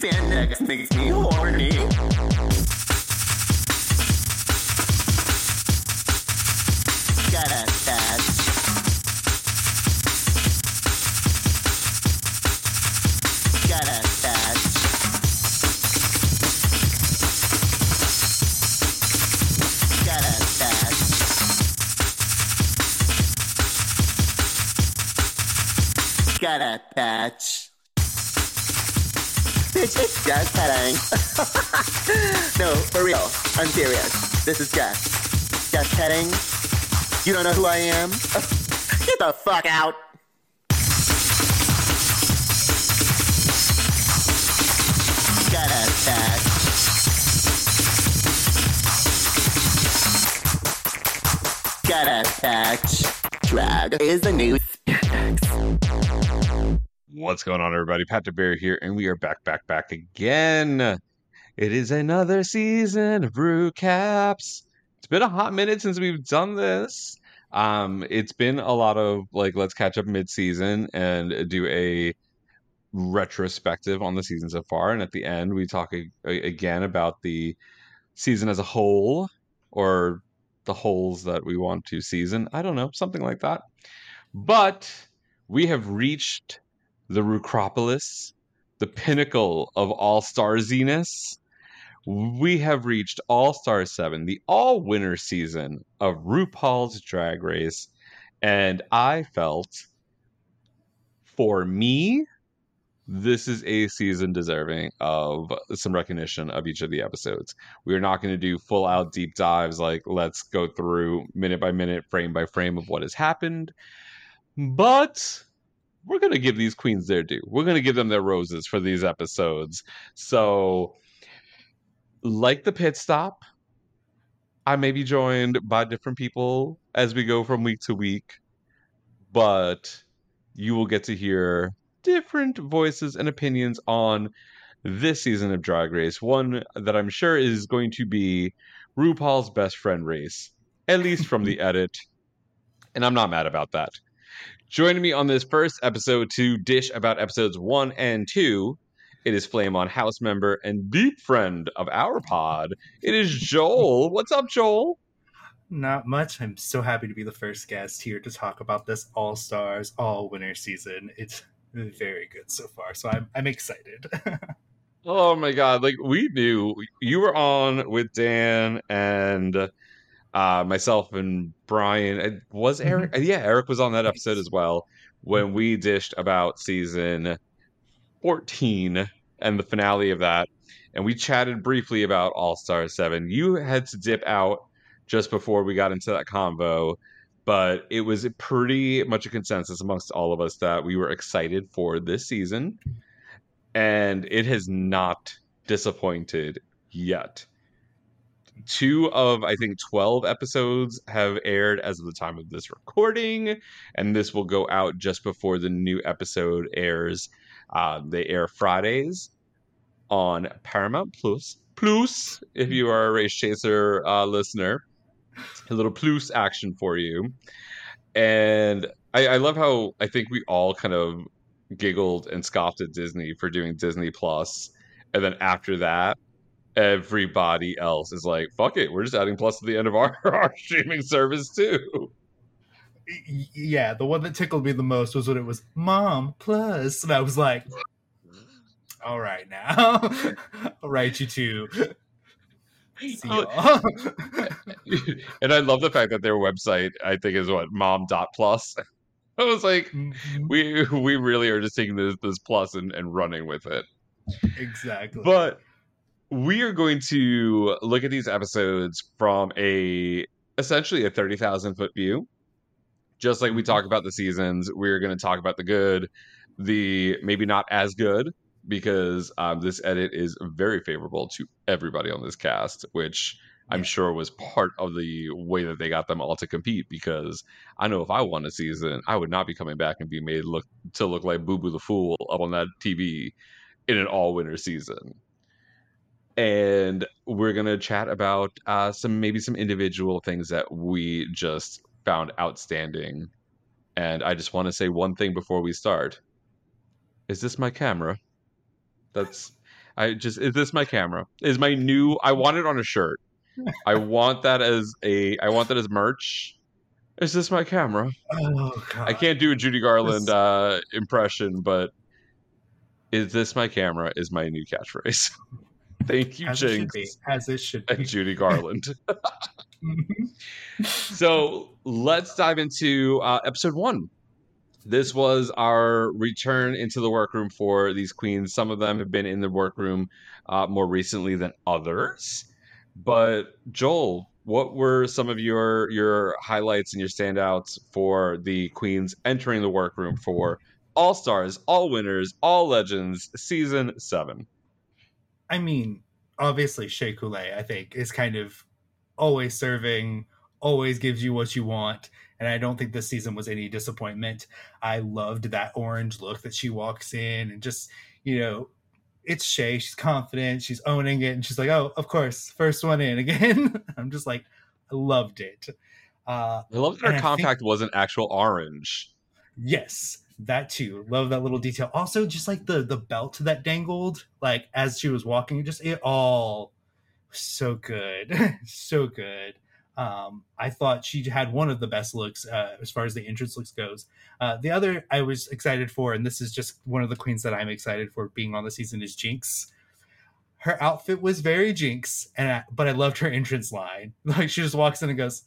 Spandex makes me horny. Gotta touch. Gotta touch. Gotta touch. Gotta touch. Bitch, it's just petting. no, for real. I'm serious. This is Gus. Gus petting. You don't know who I am? Get the fuck out. Gotta touch. Gotta touch. Drag is the new What's going on, everybody? Pat DeBear here, and we are back, back, back again. It is another season of Brew Caps. It's been a hot minute since we've done this. Um, it's been a lot of like, let's catch up mid-season and do a retrospective on the season so far, and at the end, we talk a- a- again about the season as a whole, or the holes that we want to season. I don't know, something like that. But we have reached the Rucropolis, the pinnacle of All Starziness. We have reached All Star 7, the all winner season of RuPaul's Drag Race. And I felt for me, this is a season deserving of some recognition of each of the episodes. We are not going to do full out deep dives like let's go through minute by minute, frame by frame of what has happened. But we're going to give these queens their due. We're going to give them their roses for these episodes. So, like the pit stop, I may be joined by different people as we go from week to week, but you will get to hear different voices and opinions on this season of Drag Race. One that I'm sure is going to be RuPaul's best friend race, at least from the edit. And I'm not mad about that. Joining me on this first episode to dish about episodes one and two, it is Flame on House member and deep friend of our pod. It is Joel. What's up, Joel? Not much. I'm so happy to be the first guest here to talk about this All Stars, All Winner season. It's very good so far, so I'm I'm excited. Oh my god! Like we knew you were on with Dan and uh, myself and Brian. It Was Eric? Mm-hmm. Uh, yeah, Eric was on that episode as well when we dished about season fourteen and the finale of that, and we chatted briefly about All Star Seven. You had to dip out just before we got into that convo, but it was pretty much a consensus amongst all of us that we were excited for this season, and it has not disappointed yet. Two of, I think, 12 episodes have aired as of the time of this recording, and this will go out just before the new episode airs. Uh, they air Fridays on Paramount Plus. Plus, if you are a Race Chaser uh, listener, a little plus action for you. And I, I love how I think we all kind of giggled and scoffed at Disney for doing Disney Plus, and then after that, everybody else is like, "Fuck it, we're just adding Plus to the end of our, our streaming service too." Yeah, the one that tickled me the most was when it was Mom Plus, and I was like, All right now. I'll write you two. Oh. and I love the fact that their website, I think, is what mom dot plus. I was like, Mhm. we we really are just taking this this plus and, and running with it. exactly. But we are going to look at these episodes from a essentially a thirty thousand foot view. Just like we talk about the seasons, we're going to talk about the good, the maybe not as good, because um, this edit is very favorable to everybody on this cast, which I'm sure was part of the way that they got them all to compete. Because I know if I won a season, I would not be coming back and be made look to look like Boo Boo the Fool up on that TV in an all winter season. And we're gonna chat about uh, some maybe some individual things that we just found outstanding. And I just want to say one thing before we start. Is this my camera? That's I just is this my camera? Is my new I want it on a shirt. I want that as a I want that as merch. Is this my camera? oh god. I can't do a Judy Garland uh, impression, but is this my camera? Is my new catchphrase. Thank you, as it Jinx be. As it should and. Judy Garland. Mhm. so let's dive into uh, episode one. This was our return into the workroom for these queens. Some of them have been in the workroom uh, more recently than others. But Joel, what were some of your your highlights and your standouts for the queens entering the workroom for All Stars, All Winners, All Legends, season seven? I mean, obviously Shea Coulee, I think, is kind of always serving, always gives you what you want. And I don't think this season was any disappointment. I loved that orange look that she walks in and just, you know, it's Shea. She's confident. She's owning it. And she's like, oh, of course, first one in again. I'm just like, I loved it. Uh, I love that her I contact wasn't actual orange. Yes, that too. Love that little detail. Also, just like the the belt that dangled, like as she was walking, just it all so good, so good. Um, I thought she had one of the best looks uh, as far as the entrance looks goes. Uh, the other I was excited for, and this is just one of the queens that I'm excited for being on the season is Jinx. Her outfit was very Jinx, and I, but I loved her entrance line. Like she just walks in and goes,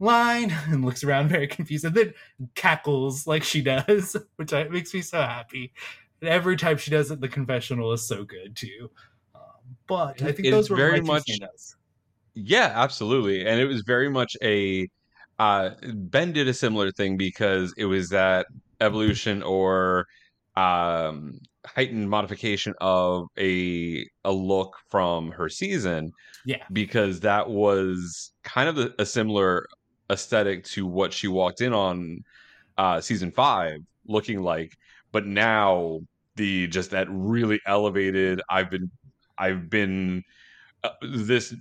"Line," and looks around very confused, and then cackles like she does, which I, makes me so happy. And every time she does it, the confessional is so good too. Um, but I think It's those were very much- standouts. Yeah, absolutely. And it was very much a uh Ben did a similar thing because it was that evolution or um heightened modification of a a look from her season Yeah, because that was kind of a, a similar aesthetic to what she walked in on uh season 5 looking like but now the just that really elevated I've been I've been uh, this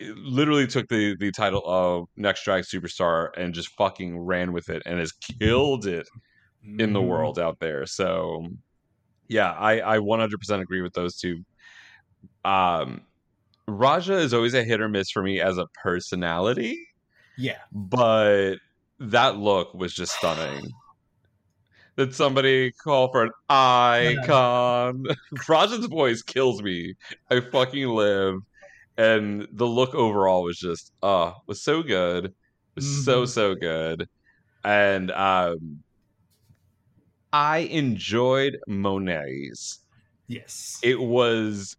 literally took the the title of next drag superstar and just fucking ran with it and has killed it in the Mhm. world out there. So yeah i i 100% agree with those two. Um raja is always a hit or miss for me as a personality Yeah, but that look was just stunning. Did somebody call for an icon? Raja's voice kills me. I fucking live. And the look overall was just uh was so good. Was so Mhm. so good. And um i enjoyed monet's. Yes. it was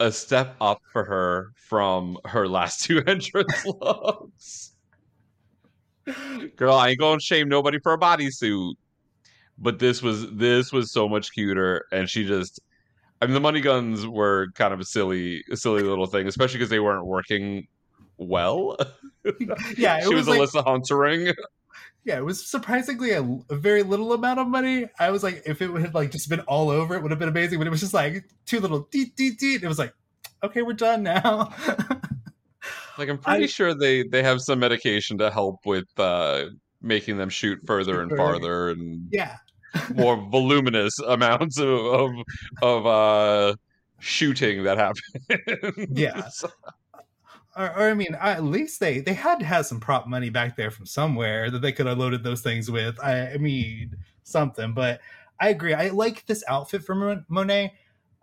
a step up for her from her last two entrance looks girl i ain't gonna shame nobody for a bodysuit but this was this was so much cuter and she just i mean the money guns were kind of a silly a silly little thing especially because they weren't working well yeah, it she was, was, like, alyssa huntering yeah, it was surprisingly a, a very little amount of money. I was like, if it had like just been all over, it would have been amazing. But it was just like two little deet deet deet. It was like, okay, we're done now. like i'm pretty I- sure they they have some medication to help with uh making them shoot further and farther and yeah, more voluminous amounts of of, of uh shooting that happens. Yeah. or, or I mean, at least they they had to have some prop money back there from somewhere that they could have loaded those things with. I, I mean, something. But I agree. I like this outfit for Monet.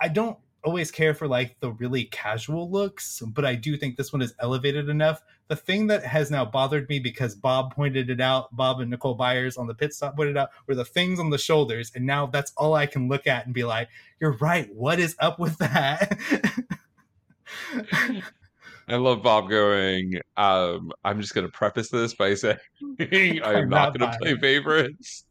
I don't always care for like the really casual looks, but I do think this one is elevated enough. The thing that has now bothered me because Bob pointed it out, Bob and Nicole Byers on the pit stop pointed out, were the things on the shoulders, and now that's all I can look at and be like, "You're right. What is up with that?" I love Bob going. Um, I'm just going to preface this by saying I am not, not going to play favorites.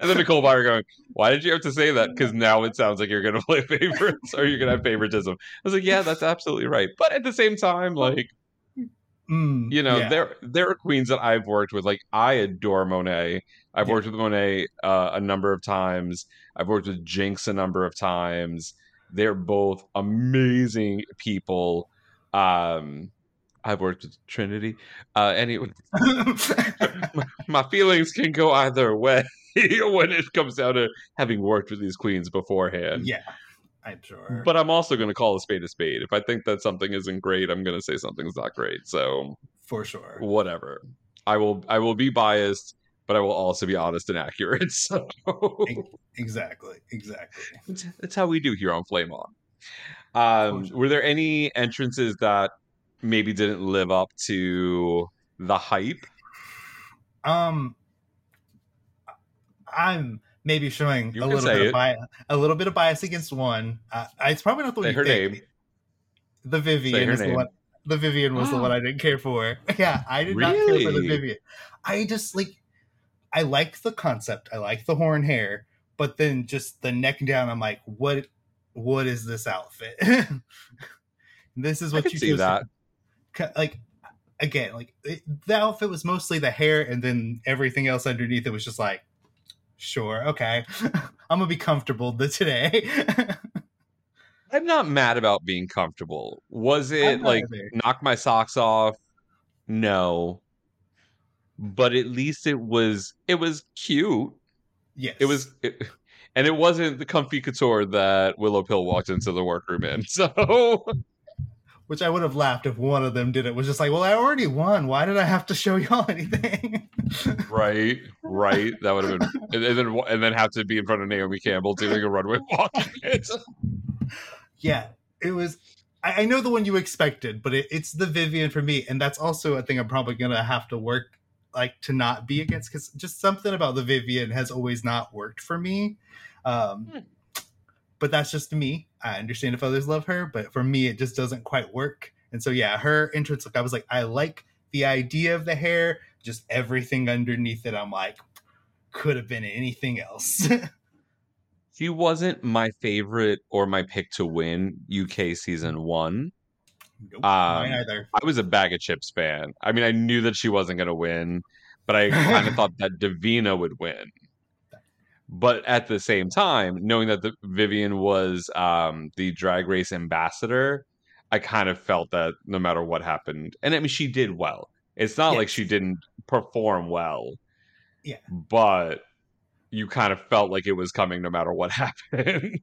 And then Nicole Byer going, "Why did you have to say that? Because now it sounds like you're going to play favorites, or you're going to have favoritism." I was like, "Yeah, that's absolutely right." But at the same time, like Mm, you know, yeah. there there are queens that I've worked with. Like I adore Monet. I've Yeah. worked with Monet uh, a number of times. I've worked with Jinx a number of times. They're both amazing people. Um, I've worked with Trinity. Uh, anyway, my, my feelings can go either way when it comes down to having worked with these queens beforehand. yeah, I'm sure. But I'm also going to call a spade a spade. If I think that something isn't great, I'm going to say something's not great. So for sure. whatever. I will I will be biased, but I will also be honest and accurate. So Exactly. Exactly. That's, how we do here on Flame On. Um, were there any entrances that maybe didn't live up to the hype? Um, I'm maybe showing You a little bit it. of bias, a little bit of bias against one. Uh, it's probably not the one Say you her think. name. The Say Vivienne her is the one. The Vivienne was the one I didn't care for. Yeah, I did not care for the Vivienne. I just like, I like the concept. I like the horn hair, but then just the neck down. I'm like, what? What is this outfit? this is what can you see chose to- that. ca- like again like it, the outfit was mostly the hair and then everything else underneath it was just like sure okay i'm gonna be comfortable today I'm not mad about being comfortable. Was it like either. knock my socks off? No. But at least it was it was cute. yes It was it, and it wasn't the comfy couture that Willow Pill walked into the workroom in. So which i would have laughed if one of them did it was just like well i already won why did i have to show y'all anything right, right. That would have been and, and then and then have to be in front of Naomi Campbell doing a runway walk. Yeah it was I, I know the one you expected but it, it's the vivienne for me and that's also a thing i'm probably gonna have to work like to not be against because just something about the vivienne has always not worked for me um Hmm. but that's just me i understand if others love her but for me it just doesn't quite work and so yeah her entrance look i was like i like the idea of the hair just everything underneath it i'm like could have been anything else She wasn't my favorite or my pick to win UK season one. nope, Um, either I was a Baga Chipz fan. I mean, I knew that she wasn't going to win, but I kind of thought that Divina would win. But at the same time, knowing that the Vivienne was um, the drag race ambassador, I kind of felt that no matter what happened, and I mean, she did well. It's not like she didn't perform well. Yeah. But you kind of felt like it was coming no matter what happened.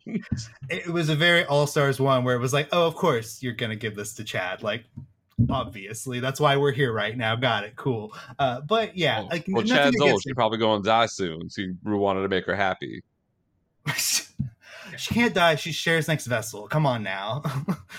it was a very all stars one where it was like, oh, of course you're gonna give this to Chad, like obviously that's why we're here right now. Got it, cool. Uh, but yeah, like well, Chad's old. She's probably going to die soon. So you wanted to make her happy. she can't die. She shares next vessel. Come on now.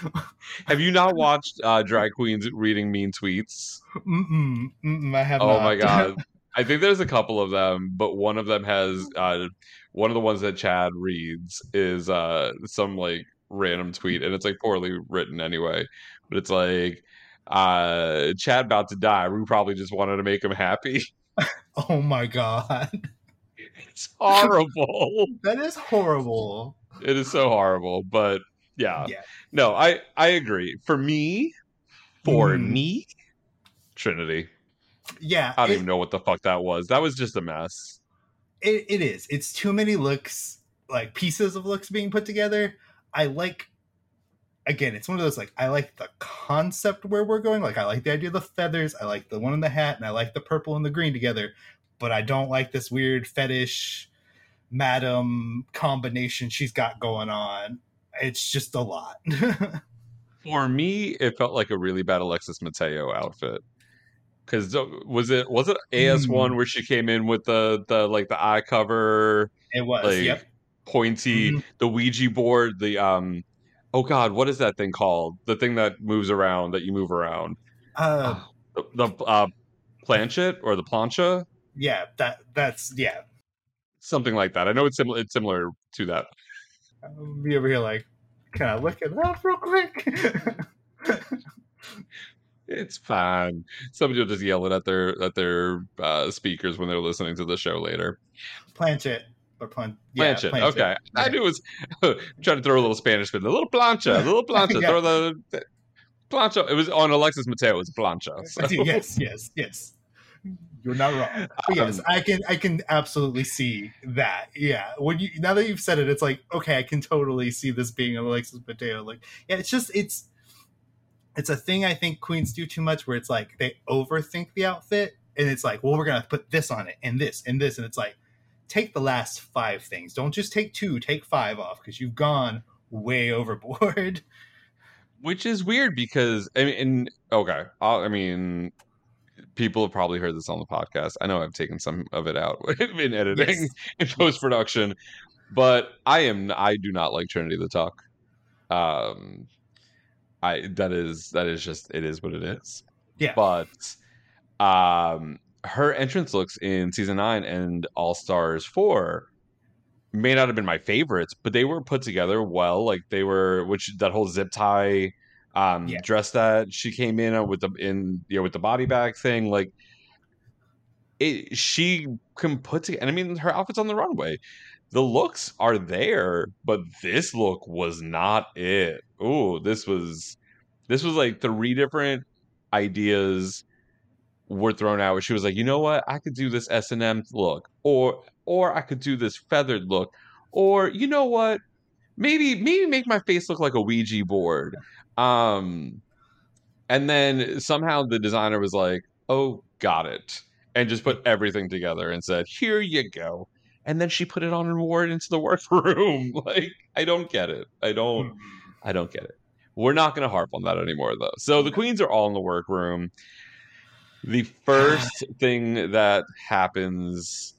Have you not watched uh, drag queens reading mean tweets? mm-mm, mm-mm, I have. Oh not. my god! I think there's a couple of them, but one of them has uh, one of the ones that Chad reads is uh, some like random tweet, and it's like poorly written anyway. But it's like uh, Chad about to die. We probably just wanted to make him happy. oh my god, It's horrible. that is horrible. it is so horrible, but yeah. Yeah. No, I I agree. For me, for Mm. me, Trinity. Yeah, I don't it- even know what the fuck that was. That was just a mess. it, it is it's too many looks like pieces of looks being put together i like again it's one of those like i like the concept where we're going like i like the idea of the feathers i like the one in the hat and i like the purple and the green together but i don't like this weird fetish madam combination she's got going on it's just a lot For me, it felt like a really bad Alexis Mateo outfit. Because was it was it AS one where she came in with the the like the eye cover it was like yep pointy, Mhm. the Ouija board, the um, oh god, what is that thing called? The thing that moves around that you move around, Uh, the, the uh, planchette or the plancha, yeah, that that's yeah. something like that. I know it's similar. It's similar to that. I'll be over here like, can I look it up real quick? It's fine. Somebody will just yell it at their at their uh, speakers when they're listening to the show later. Planchette or plan, yeah, Planchette. planchette. Okay. I knew it was trying to throw a little Spanish spin. The little plancha. a little plancha. Yeah. Throw the, the plancha. It was on Alexis Mateo. It was plancha. So. yes, yes, yes. You're not wrong. But yes, Um, I can I can absolutely see that. Yeah. When you now that you've said it, it's like, okay, I can totally see this being an Alexis Mateo. Like, yeah, it's just it's it's a thing I think queens do too much where it's like they overthink the outfit and it's like, well, we're gonna put this on it and this and this, and it's like, take the last five things. Don't just take two, take five off because you've gone way overboard. Which is weird because I mean, and, okay, I'll, I mean, people have probably heard this on the podcast. I know I've taken some of it out in editing, Yes. in post production, but I am I do not like Trinity the Tuck. Um, I that is that is just it is what it is. Yeah. But um, her entrance looks in season nine and All Stars four may not have been my favorites, but they were put together well. Like they were, which that whole zip tie um Yeah. dress that she came in with the in you know with the body bag thing, like it she can put together. And I mean, her outfit's on the runway. The looks are there, but this look was not it. Oh, this was this was like three different ideas were thrown out where she was like, you know what, I could do this S and M look, or or I could do this feathered look, or you know what, maybe maybe make my face look like a Ouija board. Um, and then somehow the designer was like, oh, got it, and just put everything together and said, here you go. And then she put it on and wore it into the workroom. like, I don't get it. I don't. I don't get it. We're not going to harp on that anymore, though. So the queens are all in the workroom. The first thing that happens,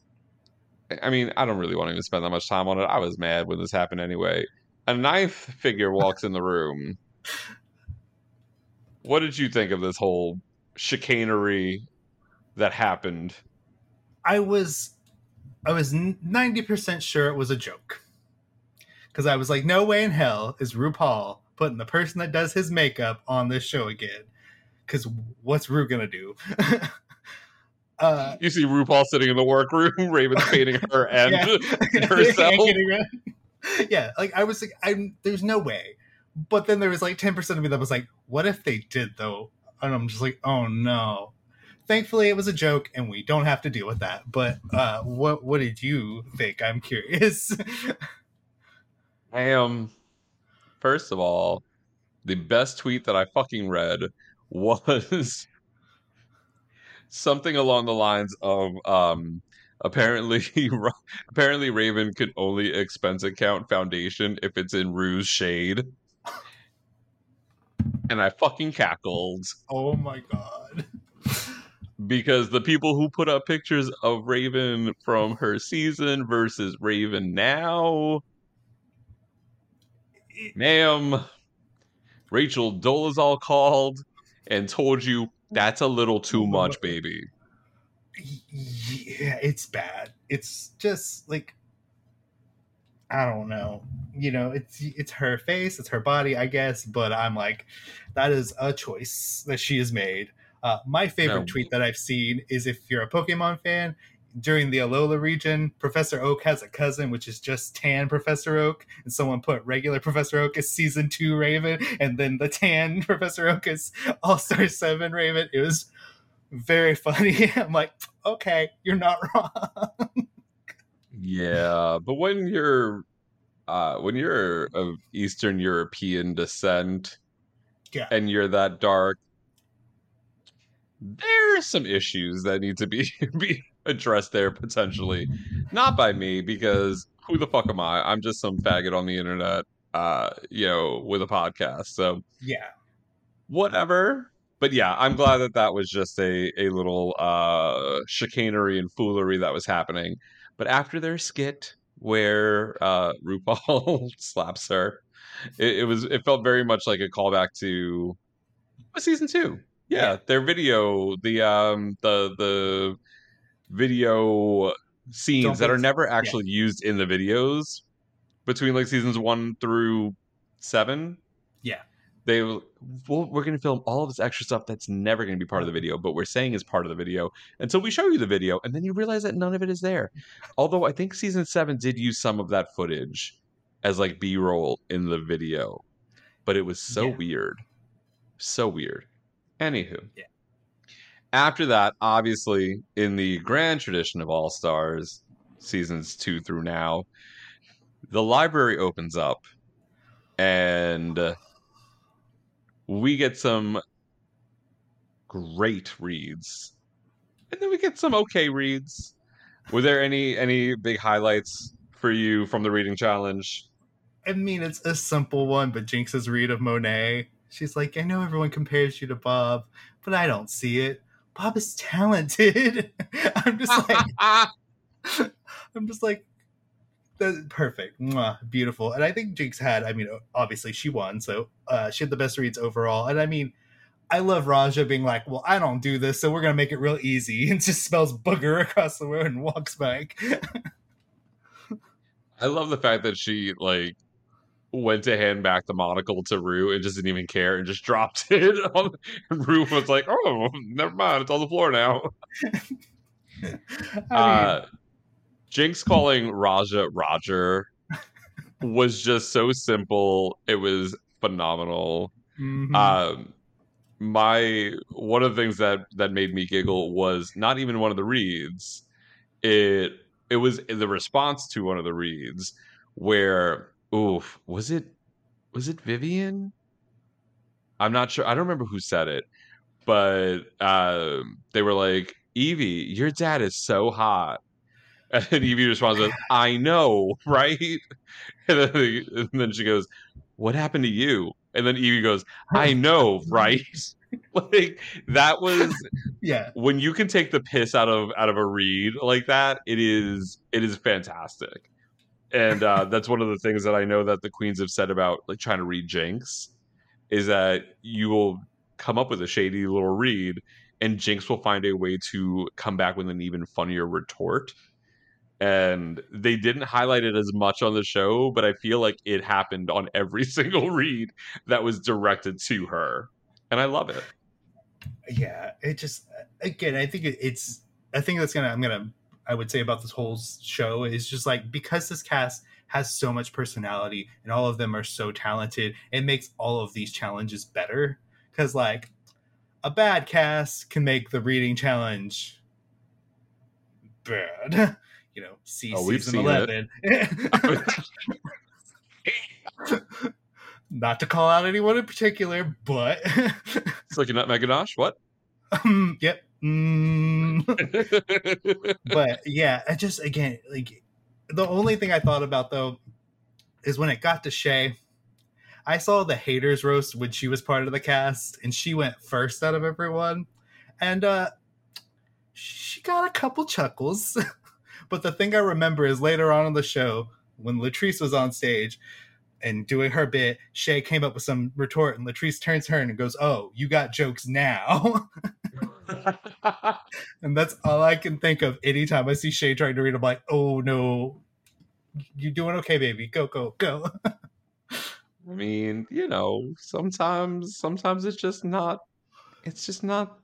I mean, I don't really want to even spend that much time on it. I was mad when this happened anyway. A ninth figure walks in the room. What did you think of this whole chicanery that happened? I was I was ninety percent sure it was a joke because I was like, no way in hell is RuPaul putting the person that does his makeup on this show again. Because what's Ru gonna do? uh, You see RuPaul sitting in the workroom, Raven's painting her and herself. And getting rid- yeah, like I was like, I'm there's no way. But then there was like ten percent of me that was like, what if they did though? And I'm just like, oh no. Thankfully, it was a joke, and we don't have to deal with that. But uh, what what did you think? I'm curious. I am. First of all, the best tweet that I fucking read was something along the lines of um apparently apparently Raven could only expense account foundation if it's in Ru's shade. And I fucking cackled oh my god. because the people who put up pictures of Raven from her season versus Raven now ma'am, Rachel Dolezal called and told you that's a little too much, baby. Yeah, it's bad. It's just like I don't know. You know, it's it's her face, it's her body, I guess, but I'm like that is a choice that she has made. Uh, my favorite No. tweet that I've seen is if you're a Pokemon fan, during the Alola region, Professor Oak has a cousin, which is just tan Professor Oak, and someone put regular Professor Oak as season two Raven, and then the tan Professor Oak is All Star Seven Raven. It was very funny. I'm like, okay, you're not wrong. Yeah, but when you're uh when you're of Eastern European descent Yeah. and you're that dark, there's some issues that need to be be addressed there potentially. Not by me, because who the fuck am I? I'm just some faggot on the internet, uh, you know, with a podcast. So yeah. whatever. But yeah, I'm glad that that was just a a little uh chicanery and foolery that was happening. But after their skit, where uh, RuPaul slaps her. It, it was it felt very much like a callback to season two. Yeah, their video, the um the the video scenes that are never actually used in the videos between like seasons one through seven. Yeah. They well, we're going to film all of this extra stuff that's never going to be part of the video, but we're saying is part of the video until we show you the video, and then you realize that none of it is there. Although I think season seven did use some of that footage as like B roll in the video, but it was so Yeah. weird, so weird. Anywho, Yeah. After that, obviously, in the grand tradition of All Stars, seasons two through now, the library opens up, and we get some great reads, and then we get some okay reads. Were there any any big highlights for you from the reading challenge? I mean, it's a simple one, but Jinx's read of Monet. She's like, I know everyone compares you to Bob, but I don't see it. Bob is talented. I'm just like, I'm just like, that's perfect, Mwah, beautiful. And I think Jinx had, I mean, obviously she won, so uh, she had the best reads overall. And I mean, I love Raja being like, well, I don't do this, so we're gonna make it real easy, and just spells booger across the road and walks back. I love the fact that she like went to hand back the monocle to Ru and just didn't even care and just dropped it on and Ru was like, Oh, never mind, it's on the floor now. Uh Jinx calling Raja Roger was just so simple. It was phenomenal. mhm. Um my one of the things that that made me giggle was not even one of the reads. It it was the response to one of the reads where oof was it was it Vivienne? I'm not sure. I don't remember who said it, but um, they were like, "Evie, your dad is so hot," and Evie responds with, "I know, right?" And then, and then she goes, "What happened to you?" And then Evie goes, "I know, right?" like that was yeah, when you can take the piss out of out of a read like that, it is it is fantastic. And uh, that's one of the things that I know that the queens have said about like trying to read Jinx is that you will come up with a shady little read, and Jinx will find a way to come back with an even funnier retort. And they didn't highlight it as much on the show, but I feel like it happened on every single read that was directed to her, and I love it. yeah. It just again, I think it's. I think that's gonna. I'm gonna. I would say about this whole show is just like because this cast has so much personality and all of them are so talented, it makes all of these challenges better. Because like a bad cast can make the reading challenge bad. You know, see Oh, season eleven. Not to call out anyone in particular, but It's like a nutmeg ganache. What? um, yep. Mm. but yeah, I just again like the only thing I thought about though is when it got to Shea. I saw the haters roast when she was part of the cast, and she went first out of everyone, and uh she got a couple chuckles. but the thing I remember is later on in the show when Latrice was on stage and doing her bit, Shea came up with some retort, and Latrice turns her and goes, "Oh, you got jokes now." And that's all I can think of anytime I see Shea trying to read. I'm like, oh no, you're doing okay, baby? Go, go, go. I mean, you know, sometimes sometimes it's just not it's just not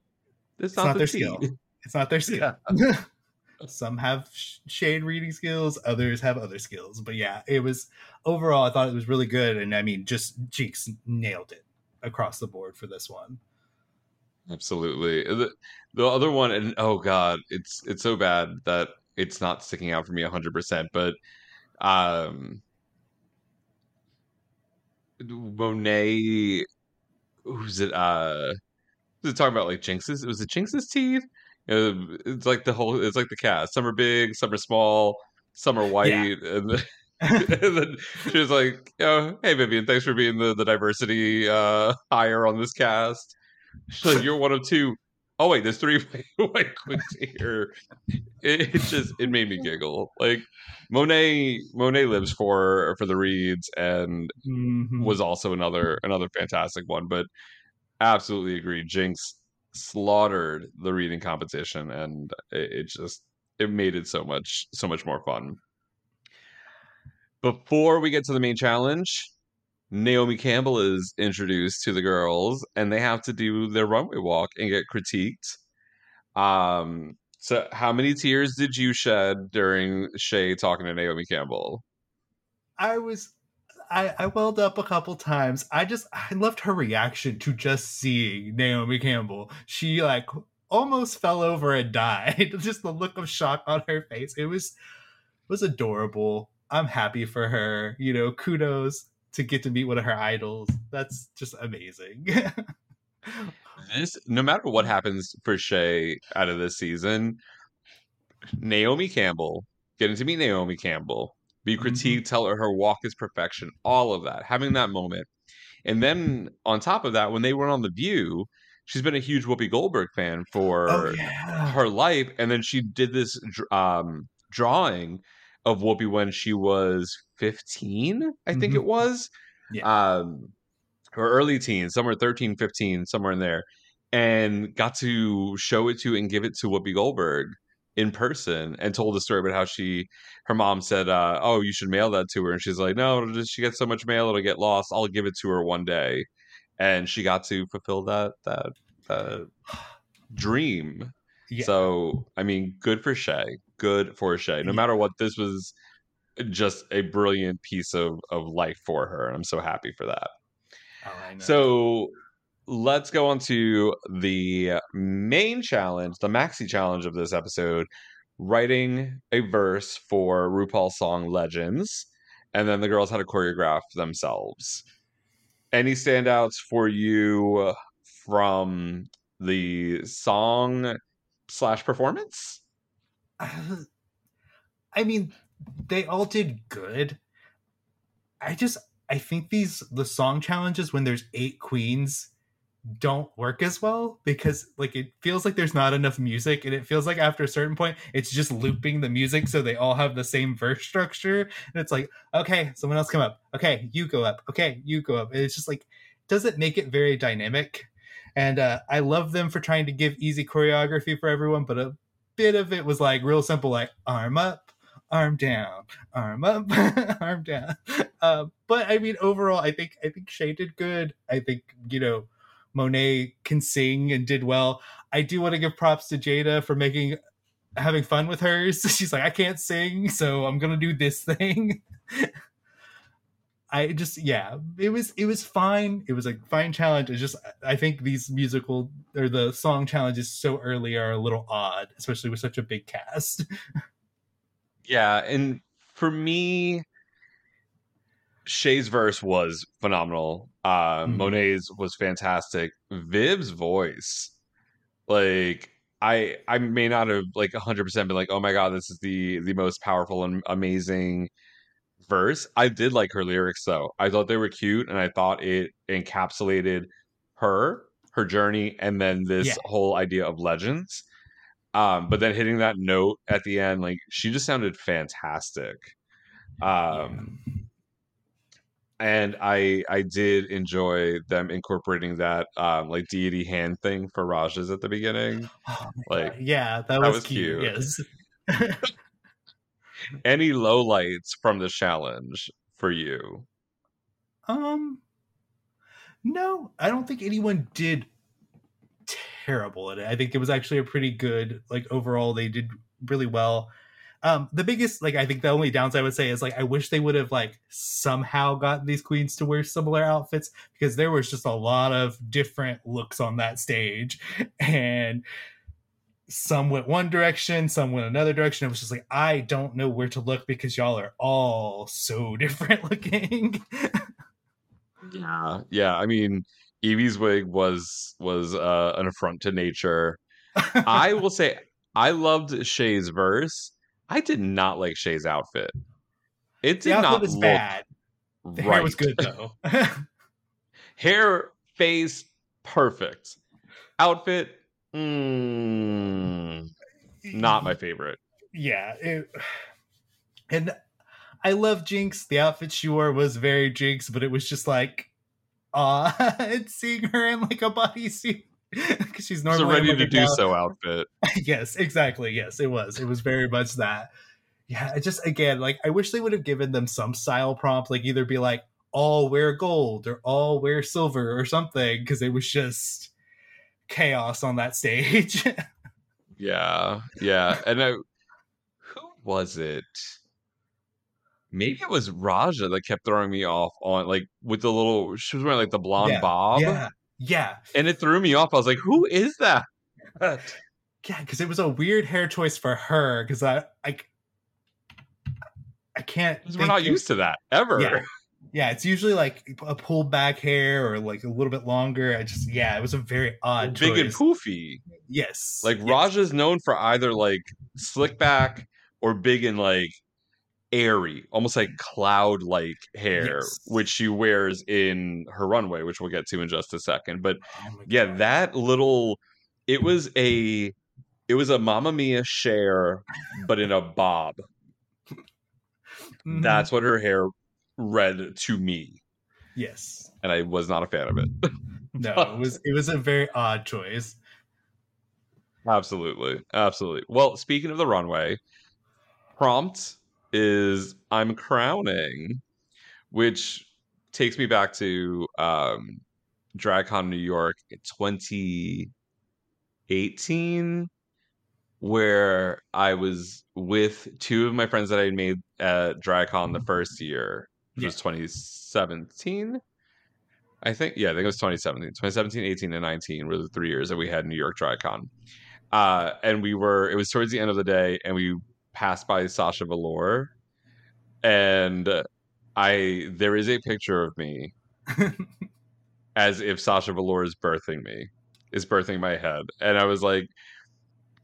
it's, It's not, not the their tea. skill. It's not their skill. Some have shade reading skills, others have other skills. But yeah, it was overall, I thought it was really good. And I mean, just Jinx nailed it across the board for this one. Absolutely. The, the other one and oh god, it's it's so bad that it's not sticking out for me 100%, but um Monet who's it uh was it talking about like Jinx's? It was it Jinx's teeth? Uh, it's like the whole it's like the cast. Some are big, some are small, some are white and then- and then she was like, "Oh, hey Vivienne, thanks for being the the diversity uh hire on this cast." Like, "You're one of two. oh wait, there's three white queens here. It, it just it made me giggle. Like Monet Monet lives for for the reads and Mhm. was also another another fantastic one. But absolutely agree. Jinx slaughtered the reading competition, and it, it just it made it so much so much more fun. Before we get to the main challenge, Naomi Campbell is introduced to the girls, and they have to do their runway walk and get critiqued. Um. So, how many tears did you shed during Shea talking to Naomi Campbell? I was I, I welled up a couple times. I just I loved her reaction to just seeing Naomi Campbell. She like almost fell over and died. just the look of shock on her face. It was was adorable. I'm happy for her. You know, kudos to get to meet one of her idols. That's just amazing. this no matter what happens for Shea out of this season, Naomi Campbell, getting to meet Naomi Campbell, be critiqued, tell her her walk is perfection, all of that, having that moment. And then on top of that, when they went on The View, she's been a huge Whoopi Goldberg fan for oh yeah. her life. And then she did this um, drawing of Whoopi when she was 15, I think Mhm. it was. Yeah. Um, her early teens, somewhere 13, 15, somewhere in there, and got to show it to and give it to Whoopi Goldberg in person and told the story about how she her mom said uh oh you should mail that to her and she's like no she gets so much mail it'll get lost i'll give it to her one day and she got to fulfill that that that dream Yeah. so i mean good for shea good for shea no Yeah. matter what this was just a brilliant piece of of life for her and i'm so happy for that Oh, so let's go on to the main challenge, the maxi challenge of this episode writing a verse for RuPaul's song Legends. And then the girls had to choreograph themselves. Any standouts for you from the song slash performance? I mean, they all did good. I just I think these the song challenges when there's eight queens don't work as well because like it feels like there's not enough music and it feels like after a certain point it's just looping the music so they all have the same verse structure. And it's like okay someone else come up. Okay you go up. Okay you go up. And it's just like doesn't make it very dynamic? And uh, i love them for trying to give easy choreography for everyone but a bit of it was like real simple like arm up arm down arm up arm down. Uh, but i mean overall i think i think shea did good. I think you know monet can sing and did well. I do want to give props to jaida for making having fun with hers she's like i can't sing so i'm gonna do this thing. I just yeah it was it was fine. It was a fine challenge. It's just i think these musical or the song challenges so early are a little odd especially with such a big cast Yeah, and for me, Shea's verse was phenomenal. Uh, Mhm. Monet's was fantastic. Viv's voice, like I, I may not have like 100 percent been like, oh my god, this is the the most powerful and amazing verse. I did like her lyrics though. I thought they were cute, and I thought it encapsulated her, her journey, and then this Yeah. whole idea of legends. Um, but then hitting that note at the end, like she just sounded fantastic. Um, and I I did enjoy them incorporating that um like deity hand thing for Rajas at the beginning. Oh Like, God. yeah that, that was, was cute, cute. yes Any lowlights from the challenge for you? Um, no, I don't think anyone did terrible at it. I think it was actually a pretty good, like overall, they did really well. Um, the biggest, like, I think the only downside I would say is like, I wish they would have like somehow gotten these queens to wear similar outfits because there was just a lot of different looks on that stage, and some went one direction, some went another direction. It was just like I don't know where to look because y'all are all so different looking. Yeah, yeah. I mean, Evie's wig was was uh, an affront to nature. I will say I loved Shea's verse. I did not like Shea's outfit. It did not was look bad. The right. hair was good though. Hair, face, perfect. Outfit, Mm, not my favorite. yeah it, and i love jinx the outfit she wore was very jinx but it was just like uh and seeing her in like a bodysuit because she's It's normally a ready to do gal- so outfit. yes exactly yes it was it was very much that yeah it just again like i wish they would have given them some style prompt like either be like all wear gold or all wear silver or something because it was just chaos on that stage Yeah, yeah. And I, who was it? Maybe it was Raja that kept throwing me off on like with the little. She was wearing like the blonde Yeah, bob, yeah yeah and it threw me off. I was like, "Who is that?" yeah because it was a weird hair choice for her because i i i can't we're not used to that ever. Yeah. yeah it's usually like a pulled back hair or like a little bit longer i just yeah it was a very odd Big and poofy. yes Like yes. Raja's known for either like slick back or big and like airy, almost like cloud like hair, Yes. which she wears in her runway, which we'll get to in just a second. But Oh yeah, God. that little it was a it was a Mamma Mia Cher, but in a bob. Mhm. That's what her hair read to me. yes And I was not a fan of it. no it was it was a very odd choice Absolutely. Absolutely. Well, speaking of the runway, prompt is I'm crowning, which takes me back to um DragCon New York in 2018, where I was with two of my friends that I had made at DragCon the first year, which was 2017. I think, yeah, I think it was 2017. 2017, 18, and 19 were the three years that we had New York DragCon. Uh, and we were, it was towards the end of the day, and we passed by Sasha Velour. And I, there is a picture of me as if Sasha Velour is birthing me, is birthing my head. And I was like,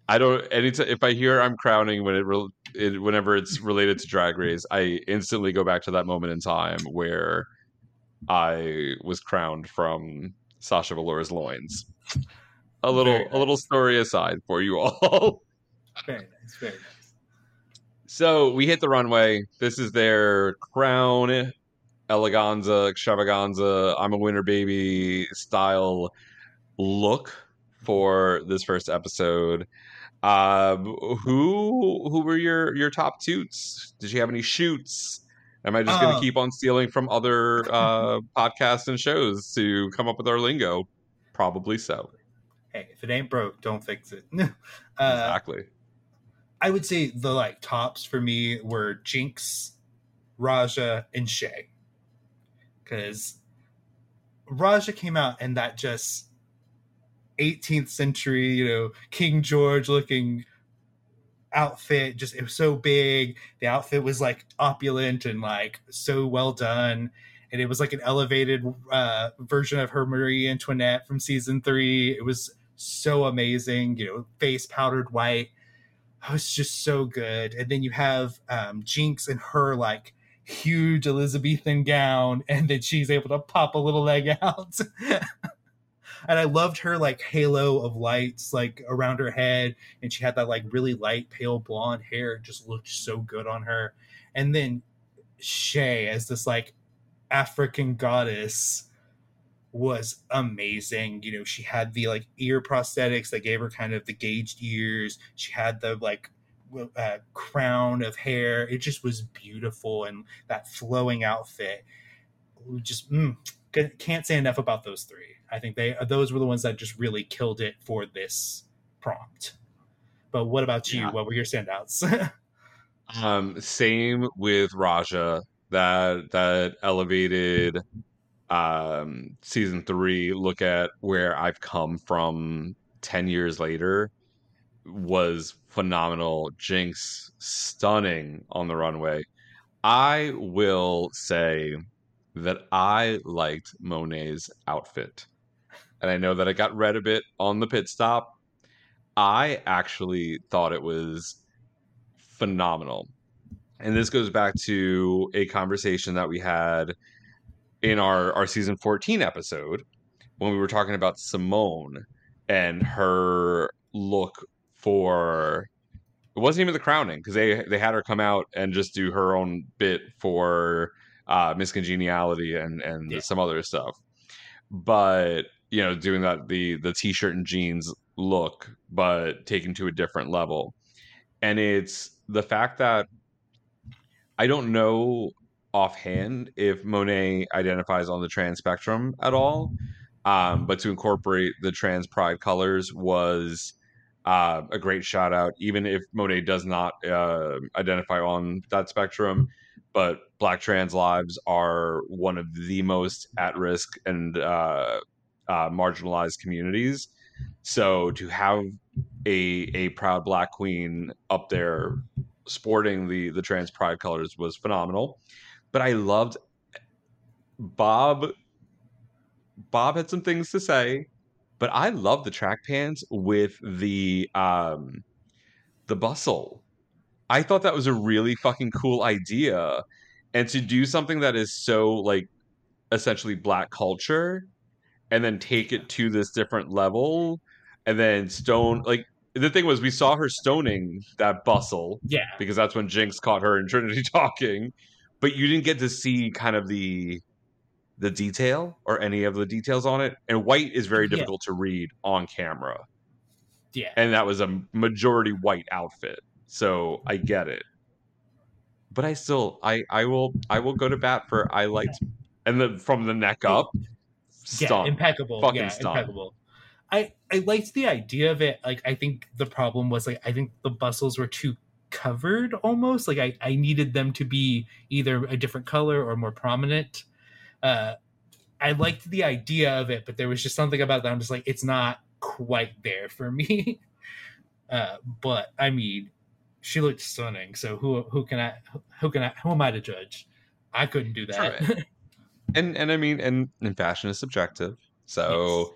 I don't, anytime, if I hear I'm crowning when it, re- it, whenever it's related to Drag Race, I instantly go back to that moment in time where I was crowned from Sasha Velour's loins. A little, Very a little story aside for you all. very nice very nice So we hit the runway. This is their crown eleganza, extravaganza, I'm a winner baby style look for this first episode. Um, who who were your your top toots? Did you have any shoots? Am I just going to Um, keep on stealing from other uh, podcasts and shows to come up with our lingo? Probably so. hey if it ain't broke don't fix it uh, exactly. I would say the like tops for me were Jinkx, Raja, and Shea. Because Raja came out and that just 18th century, you know, King George looking outfit, just it was so big. The outfit was like opulent and like so well done. And it was like an elevated uh, version of her Marie Antoinette from season three. It was so amazing, you know, face powdered white oh, it's just so good. And then you have um, Jinkx in her like huge Elizabethan gown, and then she's able to pop a little leg out. and I loved her like halo of lights like around her head, and she had that like really light pale blonde hair. It just looked so good on her. And then Shea as this like African goddess was amazing. You know, she had the like ear prosthetics that gave her kind of the gauged ears. She had the like uh, crown of hair. It just was beautiful, and that flowing outfit. Just mm, can't say enough about those three. I think they those were the ones that just really killed it for this prompt. But what about you? Yeah. What were your standouts? Um, same with Raja. That that elevated um season three look at where I've come from ten years later was phenomenal. Jinkx stunning on the runway. I will say that I liked Monet's outfit. And I know that it got read a bit on the pit stop. I actually thought it was phenomenal. And this goes back to a conversation that we had in our, our season 14 episode when we were talking about Simone and her look for it wasn't even the crowning because they they had her come out and just do her own bit for uh Miss Congeniality and and Yeah. some other stuff. But you know, doing that the the t-shirt and jeans look, but taken to a different level. And it's the fact that I don't know offhand if Monet identifies on the trans spectrum at all. Um, but to incorporate the trans pride colors was uh, a great shout out, even if Monet does not uh, identify on that spectrum. But Black trans lives are one of the most at risk and uh, uh, marginalized communities. So to have a a proud Black queen up there sporting the the trans pride colors was phenomenal. But I loved Bob. Bob had some things to say, but I love the track pans with the um the bustle. I thought that was a really fucking cool idea. And to do something that is so like essentially black culture and then take it to this different level and then stone like the thing was we saw her stoning that bustle Yeah. because that's when Jinkx caught her and Trinity talking. But you didn't get to see kind of the the detail or any of the details on it. And white is very Yeah. difficult to read on camera. Yeah. And that was a majority white outfit. So I get it. But I still I I will I will go to bat for I liked and then from the neck up yeah, impeccable. Fucking yeah, impeccable. I I liked the idea of it. Like I think the problem was like I think the bustles were too covered almost. Like I I needed them to be either a different color or more prominent. Uh I liked the idea of it, but there was just something about that. I'm just like, it's not quite there for me. Uh, but I mean, she looked stunning. So who who can I who can I who am I to judge? I couldn't do that. Right. and and I mean, and, and fashion is subjective. So,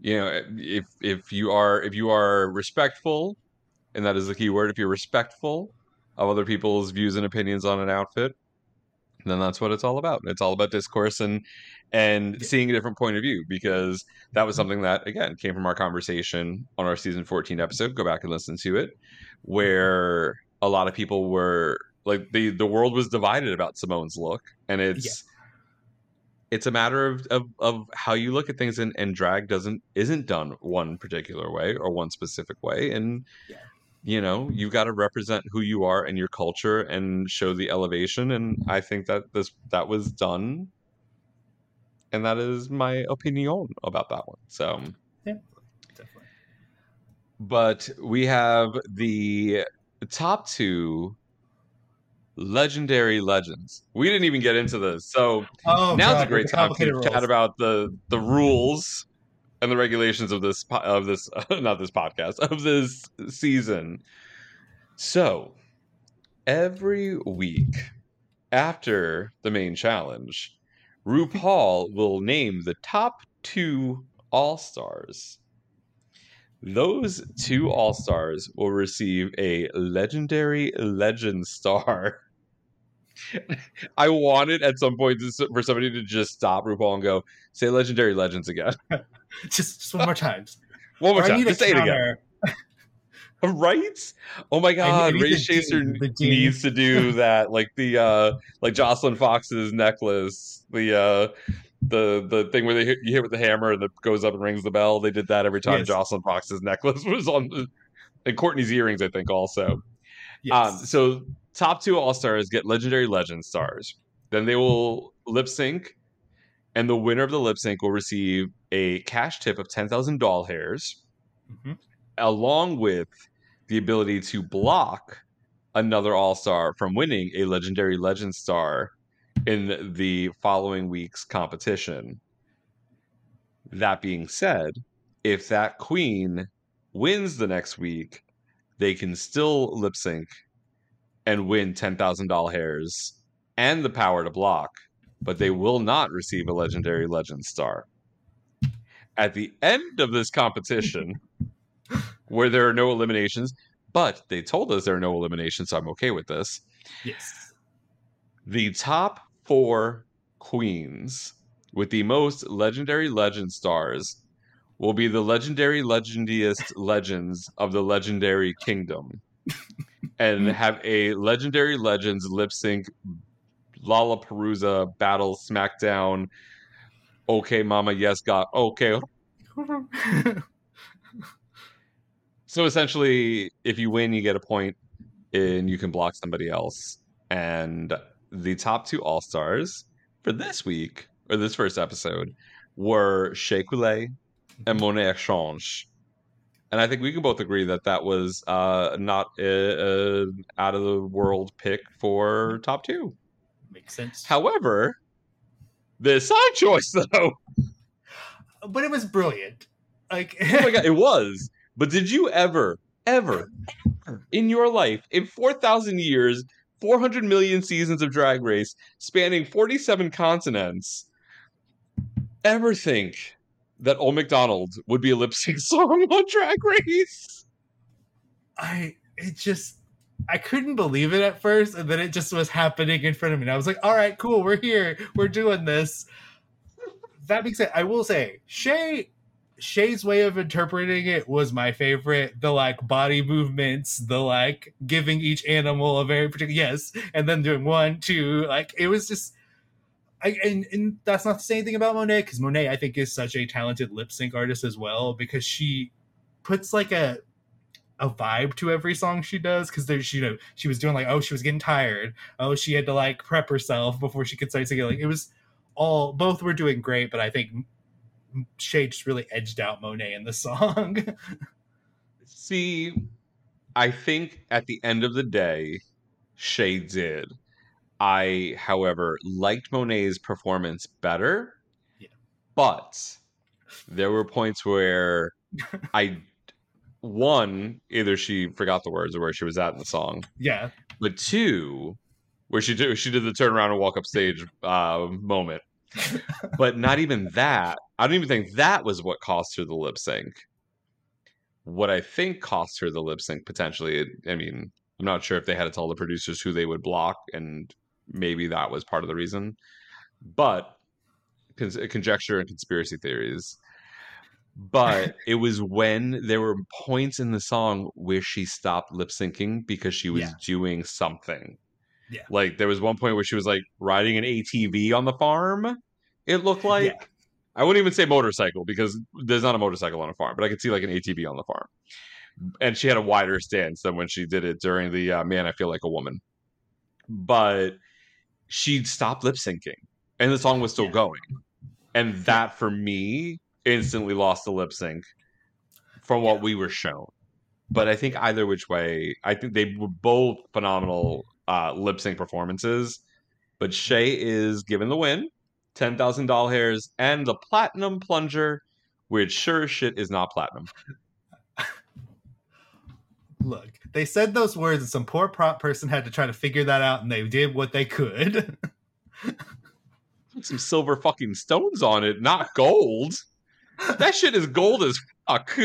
you know, if if you are if you are respectful, and that is the key word, if you're respectful of other people's views and opinions on an outfit, then that's what it's all about. It's all about discourse and and seeing a different point of view because that was something that again came from our conversation on our season 14 episode. Go back and listen to it, where a lot of people were like the the world was divided about Simone's look, and it's it's a matter of, of of how you look at things and, and drag doesn't isn't done one particular way or one specific way and Yeah. You know you've got to represent who you are and your culture and show the elevation and mm-hmm. i think that this that was done. And that is my opinion about that one so yeah Definitely. but we have the top two legendary legends. We didn't even get into this so Oh, now's God, a great time to chat about the the rules and the regulations of this po- of this not this podcast of this season. So every week after the main challenge, RuPaul will name the top two all stars. Those two all stars will receive a legendary legend star. I wanted at some point for somebody to just stop RuPaul and go, say legendary legends again. just just one more time. One more Or I time. Just say it again. Right? Oh my god, Ray Chaser ding, the ding. needs to do that. Like the uh like Joslyn Fox's necklace, the uh the the thing where they hit, you hit with the hammer and it goes up and rings the bell. They did that every time Yes. Joslyn Fox's necklace was on the and Courtney's earrings, I think, also. Yes. Um, so top two all stars get legendary legend stars. Then they will lip sync, and the winner of the lip sync will receive a cash tip of ten thousand doll hairs, Mhm. along with the ability to block another all star from winning a legendary legend star in the following week's competition. That being said, if that queen wins the next week, they can still lip sync and win $10,000 hairs and the power to block, but they will not receive a legendary legend star. At the end of this competition, where there are no eliminations, but they told us there are no eliminations, so I'm okay with this. yes. The top four queens with the most legendary legend stars will be the legendary legendiest legends of the legendary kingdom and have a legendary legends lip sync Lollapalooza battle smackdown okay mama yes god okay so essentially if you win you get a point and you can block somebody else and the top two all stars for this week or this first episode were Shea Coulee and mm-hmm. Monet X Change. And I think we can both agree that that was uh, not a, a out of the world pick for top two. Makes sense. However, the song choice though, but it was brilliant. Like oh my god, it was. But did you ever, ever, ever in your life, in four thousand years, four hundred million seasons of Drag Race, spanning forty-seven continents, ever think that Old McDonald would be a lip sync song on Drag Race? I it just I couldn't believe it at first, and then it just was happening in front of me. And I was like, all right, cool, we're here, we're doing this. That being said, I will say, Shea Shea's way of interpreting it was my favorite. The like body movements, the like giving each animal a very particular yes, and then doing one, two, like it was just I, and, and that's not to say anything about Monet because Monet I think is such a talented lip sync artist as well because she puts like a a vibe to every song she does because there's you know she was doing like oh she was getting tired oh she had to like prep herself before she could start singing like it was all both were doing great but I think Shea just really edged out Monet in the song. See, I think at the end of the day, Shea did. I, however, liked Monet's performance better. Yeah. But there were points where I one, either she forgot the words or where she was at in the song. Yeah. But two, where she did she did the turn around and walk up stage uh, moment. but not even that. I don't even think that was what cost her the lip sync. What I think cost her the lip sync potentially, I mean, I'm not sure if they had to tell the producers who they would block, and maybe that was part of the reason. But con- conjecture and conspiracy theories. But it was when there were points in the song where she stopped lip syncing because she was Yeah. doing something. Yeah. Like there was one point where she was like riding an ATV on the farm. It looked like I wouldn't even say motorcycle because there's not a motorcycle on a farm, but I could see like an ATV on the farm. And she had a wider stance than when she did it during the uh, "Man, I Feel Like a Woman." But she'd stopped lip syncing, and the song was still going. And that for me instantly lost the lip sync from what we were shown. But I think either which way, I think they were both phenomenal uh, lip sync performances. But Shea is given the win, ten thousand doll hairs, and the platinum plunger, which sure as shit is not platinum. Look, they said those words, and some poor prop person had to try to figure that out, and they did what they could. Put some silver fucking stones on it, not gold. That shit is gold as fuck.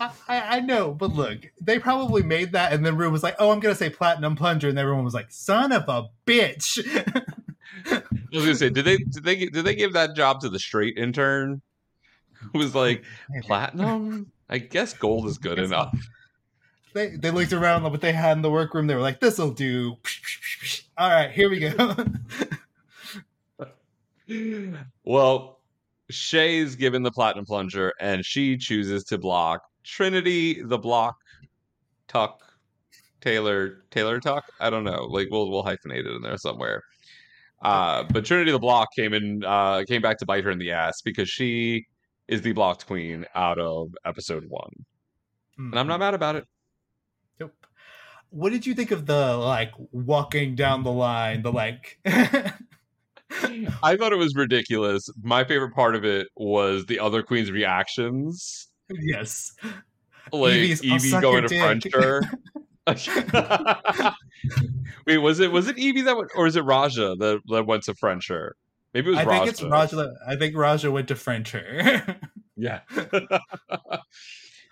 I, I know, but look, they probably made that, and then Ru was like, "Oh, I'm gonna say platinum plunger," and everyone was like, "Son of a bitch!" I was gonna say, did they did they did they give that job to the straight intern? Who was like platinum? I guess gold is good enough. they they looked around what they had in the workroom. They were like, "This'll do." All right, here we go. Well, Shea's given the platinum plunger, and she chooses to block Trinity, the block, Tuck, Taylor, Taylor Tuck. I don't know. Like we'll we'll hyphenate it in there somewhere. Uh, but Trinity the block came in, uh, came back to bite her in the ass because she is the blocked queen out of episode one, and I'm not mad about it. Nope. What did you think of the like walking down the line? The like. I thought it was ridiculous. My favorite part of it was the other queen's reactions. yes. like Yvie's, Yvie going to French her. Wait, was it was it Yvie that went, or is it Raja that, that went to French her? Maybe it was I Raja. think it's Raja. I think Raja went to French her. Yeah,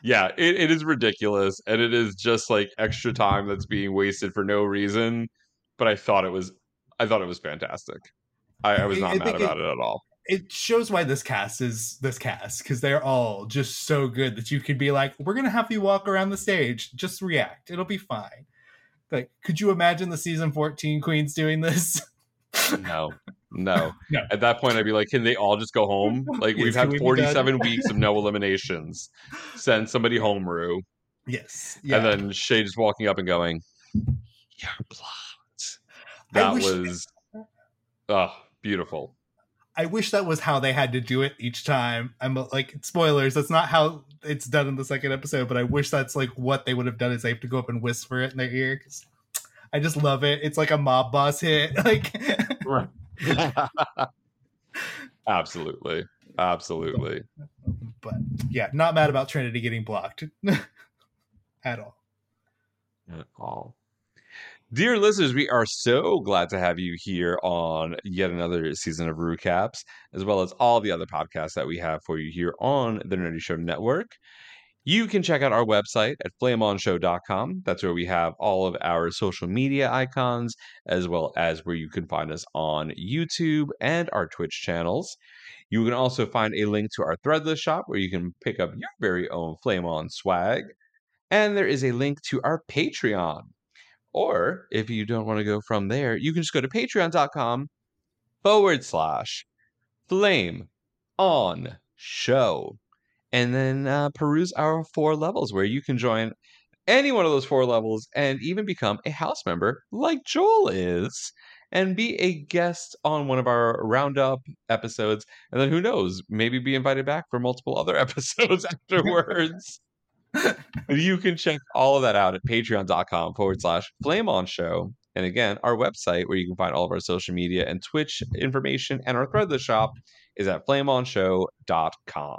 yeah, it, it is ridiculous, and it is just like extra time that's being wasted for no reason. But I thought it was, I thought it was fantastic. I, I was not I mad about it- it at all. it shows why this cast is this cast because they're all just so good that you could be like, we're gonna have you walk around the stage, just react, it'll be fine. Like, could you imagine the season 14 queens doing this? No, no. No. At that point, I'd be like, can they all just go home? Like, Yes, we've had we 47 weeks of no eliminations. Send somebody home, Ru. yes. Yeah. And then Shea just walking up and going, You're blocked. I That was, oh, beautiful. I wish that was how they had to do it each time. I'm like spoilers. That's not how it's done in the second episode, but I wish that's like what they would have done. Is they have to go up and whisper it in their ear. 'cause I just love it. It's like a mob boss hit. Like Absolutely. Absolutely. but yeah, not mad about Trinity getting blocked at all. at all. Dear listeners, we are so glad to have you here on yet another season of Recaps, as well as all the other podcasts that we have for you here on the Nerdy Show Network. You can check out our website at flameonshow.com. That's where we have all of our social media icons, as well as where you can find us on YouTube and our Twitch channels. You can also find a link to our Threadless shop where you can pick up your very own Flame On swag. And there is a link to our Patreon. Or if you don't want to go from there, you can just go to patreon.com forward slash flame on show. And then uh, peruse our four levels where you can join any one of those four levels and even become a house member like Joel is and be a guest on one of our roundup episodes. And then who knows, maybe be invited back for multiple other episodes afterwards. You can check all of that out at patreon.com forward slash flame on show. And again, our website where you can find all of our social media and Twitch information and our threadless shop is at flameonshow.com.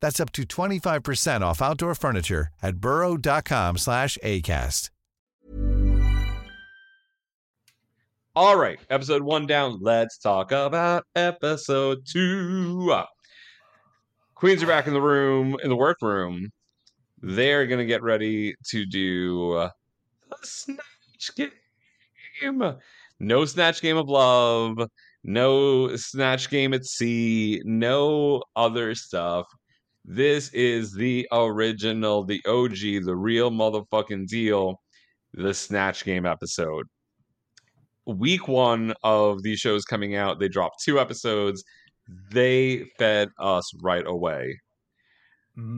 That's up to 25% off outdoor furniture at burrow.com slash ACAST. All right, episode one down. Let's talk about episode two. Queens are back in the room, in the workroom. They're going to get ready to do a snatch game. No snatch game of love, no snatch game at sea, no other stuff. This is the original, the OG, the real motherfucking deal, the snatch game episode week one of these shows coming out, they dropped two episodes. They fed us right away.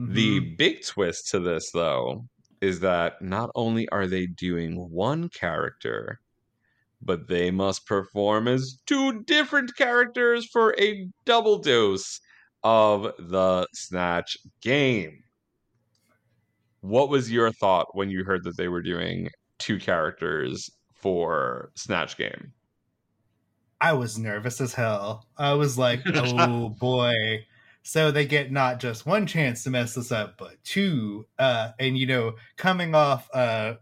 The Mhm. big twist to this, though, is that not only are they doing one character, but they must perform as two different characters for a double dose of the Snatch game. What was your thought when you heard that they were doing two characters for Snatch Game? I was nervous as hell. I was like, oh boy. So they get not just one chance to mess this up, but two. Uh, and you know, coming off uh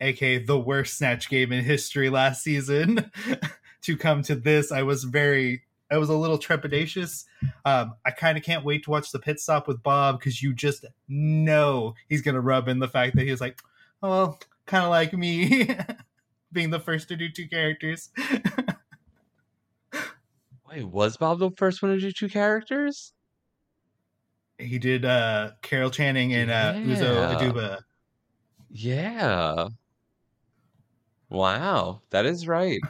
aka the worst snatch game in history last season, to come to this, I was very I was a little trepidatious. Um, I kind of can't wait to watch the pit stop with Bob because you just know he's gonna rub in the fact that he's like, oh, well, kind of like me, being the first to do two characters. Wait, was Bob the first one to do two characters? he did uh Carol Channing and uh Uzo Aduba. Yeah. Wow, that is right.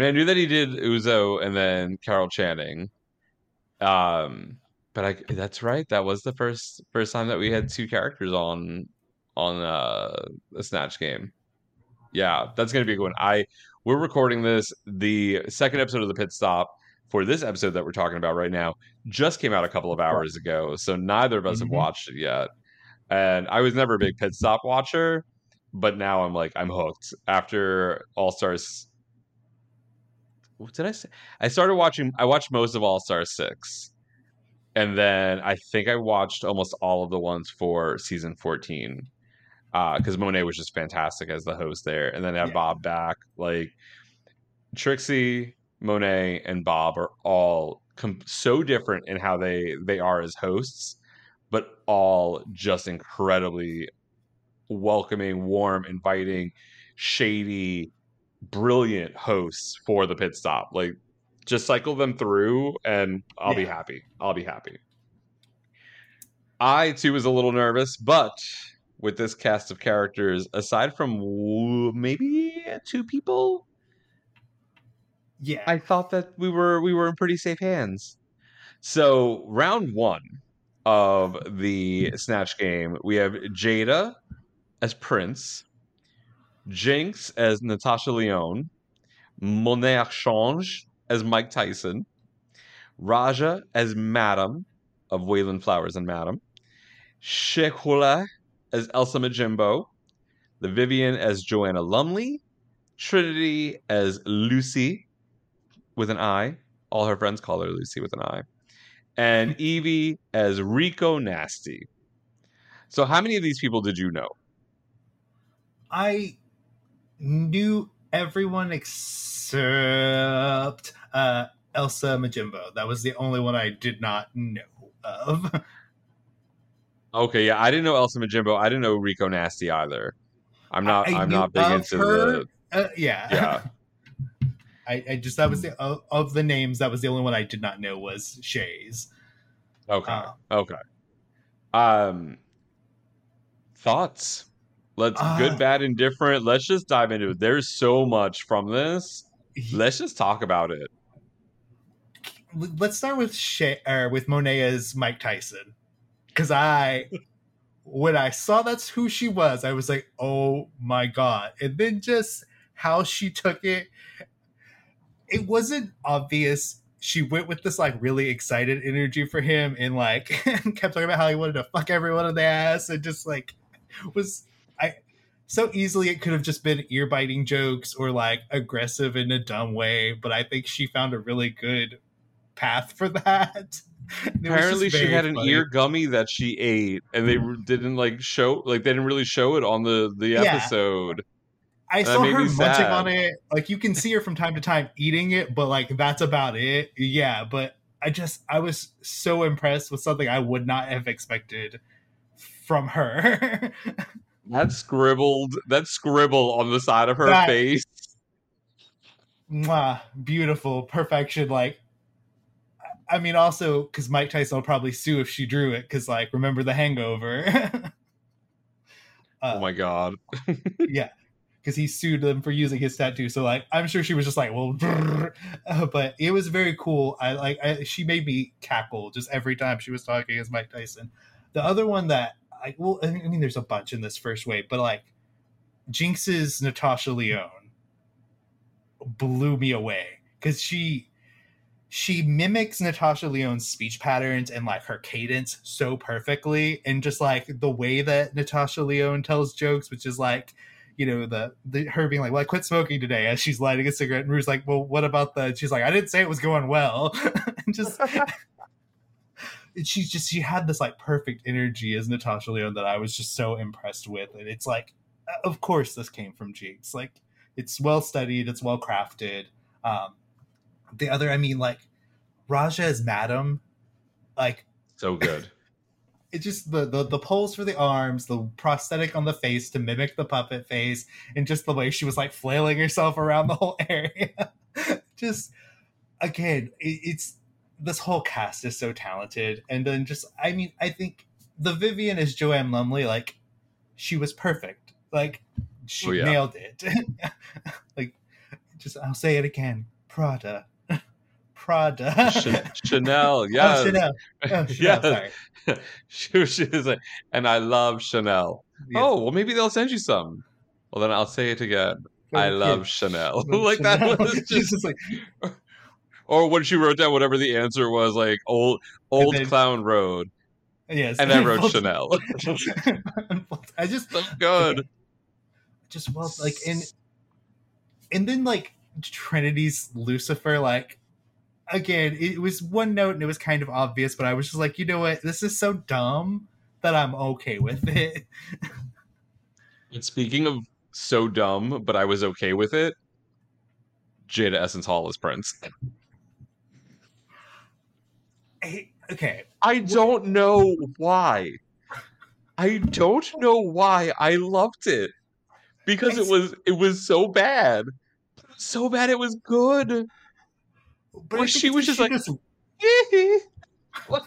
I mean, I knew that he did Uzo and then Carol Channing. Um, but I that's right. That was the first first time that we had two characters on on uh a Snatch game. Yeah, that's gonna be a good one. I we're recording this. The second episode of the pit stop for this episode that we're talking about right now just came out a couple of hours ago, so neither of us Mhm. have watched it yet. And I was never a big pit stop watcher, but now I'm like I'm hooked after All Stars. What did I say? I started watching. I watched most of All Star Six, and then I think I watched almost all of the ones for season fourteen uh, because Monet was just fantastic as the host there, and then I have Yeah. Bob back. Like Trixie, Monet, and Bob are all com- so different in how they they are as hosts, but all just incredibly welcoming, warm, inviting, shady, brilliant hosts for the pit stop. Like just cycle them through and I'll be happy. I'll be happy. I too was a little nervous, but with this cast of characters, aside from maybe two people, Yeah. I thought that we were we were in pretty safe hands. So round one of the snatch game, we have Jaida as Prince, Jinkx as Natasha Lyonne, Monet Change as Mike Tyson, Raja as Madame of Wayland Flowers and Madame, Shekula as Elsa Majimbo, the Vivienne as Joanna Lumley, Trinity as Lucy with an I. All her friends call her Lucy with an I. And Yvie as Rico Nasty. So, how many of these people did you know? I knew everyone except uh, Elsa Majimbo. That was the only one I did not know of. Okay, yeah, I didn't know Elsa Majimbo. I didn't know Rico Nasty either. I'm not. I am not big into her. the. Uh, yeah. Yeah. I, I just that was the of, of the names that was the only one I did not know was Shea's. Okay. Uh, okay. Um. Thoughts. Let's Uh, good, bad, and different. Let's just dive into it. There's so much from this. Let's just talk about it. let's start with Shea or with Monet as Mike Tyson, because I, when I saw that's who she was, I was like, oh my god! And then just how she took it, it wasn't obvious. She went with this like really excited energy for him, and like kept talking about how he wanted to fuck everyone in the ass, and just like was I so easily it could have just been ear biting jokes or like aggressive in a dumb way, but I think she found a really good path for that. It was just Apparently, she had an funny. ear gummy that she ate, and they mm. didn't like show like they didn't really show it on the the Yeah. episode. I saw her munching sad. on it. Like you can see her from time to time eating it, but like that's about it. Yeah, but I just I was so impressed with something I would not have expected from her. That scribbled that scribble on the side of her That- face. Mwah, beautiful perfection. Like, I- mean, also because Mike Tyson will probably sue if she drew it. Because like, remember the Hangover? Uh, oh my god. yeah because he sued them for using his tattoo so like i'm sure she was just like well. Uh, but it was very cool i like I, she made me cackle just every time she was talking as mike tyson the other one that i well i mean there's a bunch in this first wave but like jinkx's natasha lyonne blew me away because she she mimics Natasha Lyonne's speech patterns and like her cadence so perfectly, and just like the way that Natasha Lyonne tells jokes, which is like, you know, the, the her being like, "Well, I quit smoking today," as she's lighting a cigarette, and Ru's like, "Well, what about the?" She's like, "I didn't say it was going well," and just. She's just she had this like perfect energy as Natasha Lyonne that I was just so impressed with, and it's like, of course this came from Jinkx. Like it's well studied, it's well crafted. Um, the other, I mean, like Raja is Madame, like So good. it just the, the the pose for the arms, the prosthetic on the face to mimic the puppet face, and just the way she was like flailing herself around the whole area. just again, it, it's this whole cast is so talented, and then just I mean, I think the Vivienne is Joanne Lumley, like she was perfect, like she Oh, yeah. nailed it. like just I'll say it again, Prada. Prada. Ch- Chanel, Oh, yes. Chanel. Oh, Chanel, sorry. she, she was like, and I love Chanel. Yes. Oh, well, maybe they'll send you some. Well, then I'll say it again. I love. Chanel. Like that Chanel. was She's just, just like or when she wrote down whatever the answer was, like old old then- Clown Road, yes. and I wrote Both- Chanel. I just so good. just well like and and then like Trinity's Lucifer like again it was one note and it was kind of obvious but I was just like you know what this is so dumb that I'm okay with it. And speaking of so dumb, but I was okay with it. Jaida Essence Hall is Prince. Okay, I don't know why. I don't know why I loved it. Because it was it was so bad. So bad it was good. but Well, I think she was just she like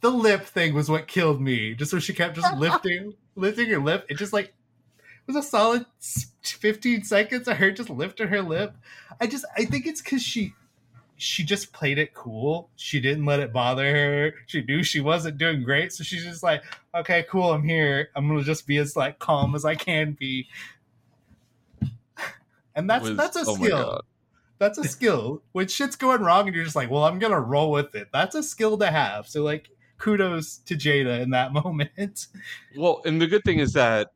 the lip thing was what killed me. Just when she kept just lifting, lifting her lip. It just like it was a solid 15 seconds of her just lifting her lip. I just I think it's because she she just played it cool. She didn't let it bother her. She knew she wasn't doing great, so she's just like, okay, cool, I'm here. I'm gonna just be as like calm as I can be. And that's was- that's a oh skill. That's a skill. When shit's going wrong and you're just like, well, I'm gonna roll with it. That's a skill to have. So like kudos to Jaida in that moment. Well, and the good thing is that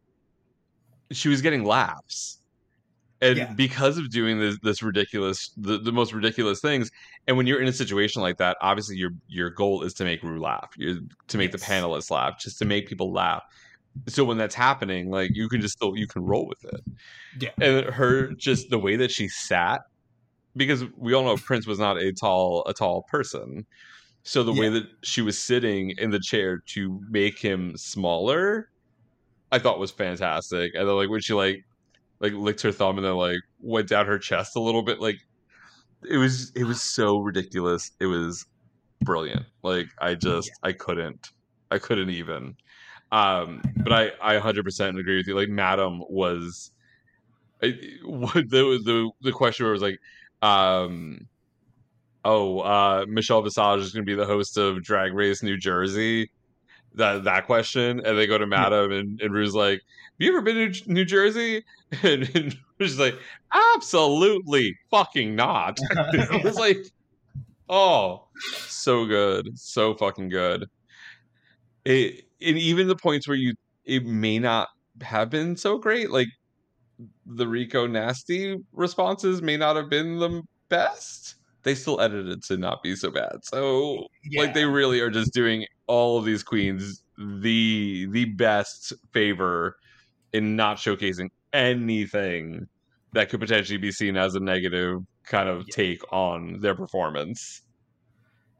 she was getting laughs. And Yeah. because of doing this this ridiculous the, the most ridiculous things, and when you're in a situation like that, obviously your your goal is to make Ru laugh, you to make the panelists laugh, just to make people laugh. So when that's happening, like you can just still you can roll with it. Yeah. And her just the way that she sat, because we all know Prince was not a tall a tall person. So the way that she was sitting in the chair to make him smaller, I thought was fantastic. And then like when she like like licked her thumb and then like went down her chest a little bit, like it was it was so ridiculous. It was brilliant. Like I just I couldn't I couldn't even. Um, but I I 100% agree with you. Like Madame was I, what the the the question was like um oh uh Michelle Visage is going to be the host of Drag Race New Jersey that that question and they go to Madame and and Ru's like have you ever been to New Jersey and, she's like absolutely fucking not. It was like oh so good so fucking good. It and even the points where you it may not have been so great like the rico nasty responses may not have been the best. They still edited to not be so bad so like they really are just doing all of these queens the the best favor in not showcasing anything that could potentially be seen as a negative kind of take on their performance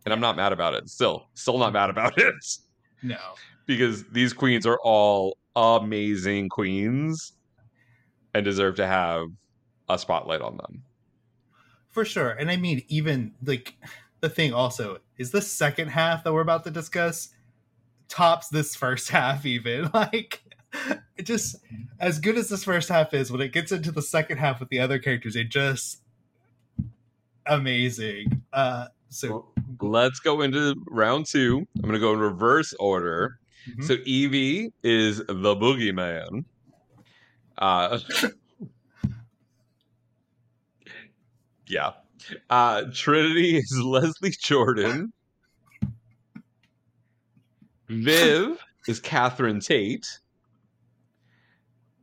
and i'm not mad about it still still not mad about it No. because these queens are all amazing queens and deserve to have a spotlight on them. For sure. And I mean, even like the thing also is the second half that we're about to discuss tops this first half, even. Like, it just, as good as this first half is, when it gets into the second half with the other characters, it just amazing. Uh, so Let's go into round two. I'm going to go in reverse order. Mhm. So Yvie is the boogeyman. Uh, yeah. Uh, Trinity is Leslie Jordan. Viv is Catherine Tate.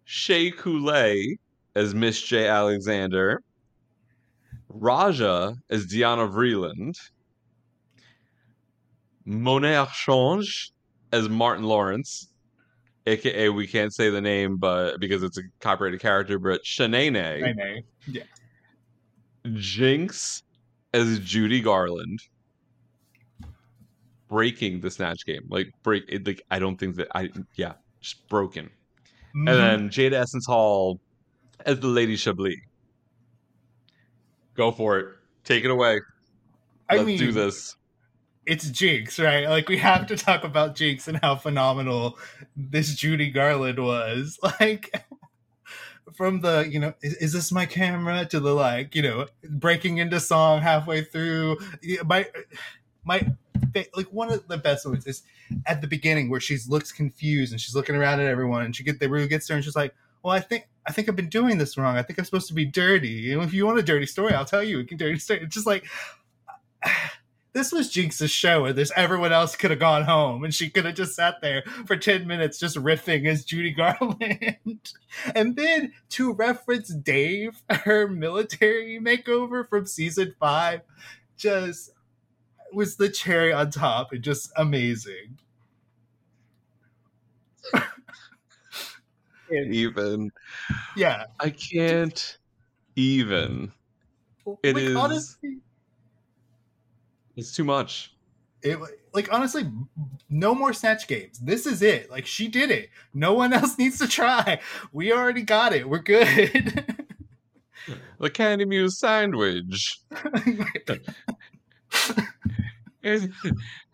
Shea Coulee as Miss J. Alexander. Raja as Diana Vreeland. Monet X Change as Martin Lawrence, aka we can't say the name, but because it's a copyrighted character, but Shanae. Yeah. Jinkx as Judy Garland breaking the snatch game. Like break it like I don't think that I yeah, just broken. Mhm. And then Jaida Essence Hall as the Lady Chablis. Go for it. Take it away. I Let's mean, do this. it's Jinkx, right? Like we have to talk about Jinkx and how phenomenal this Judy Garland was. Like from the, you know, is, is this my camera to the like, you know, breaking into song halfway through. My my like one of the best moments is at the beginning where she looks confused and she's looking around at everyone and she get the Ru gets there and she's like, well, I think I think I've been doing this wrong. I think I'm supposed to be dirty. And if you want a dirty story, I'll tell you. We can dirty story. It's just like this was Jinkx's show, and this everyone else could have gone home, and she could have just sat there for ten minutes just riffing as Judy Garland. and then to reference Dave, her military makeover from season five, just was the cherry on top and just amazing. Can't even. Yeah, I can't even. It like, is- honestly. It's too much. it like honestly no more snatch games this is it like she did it no one else needs to try we already got it we're good The Candy Muse sandwich. It's,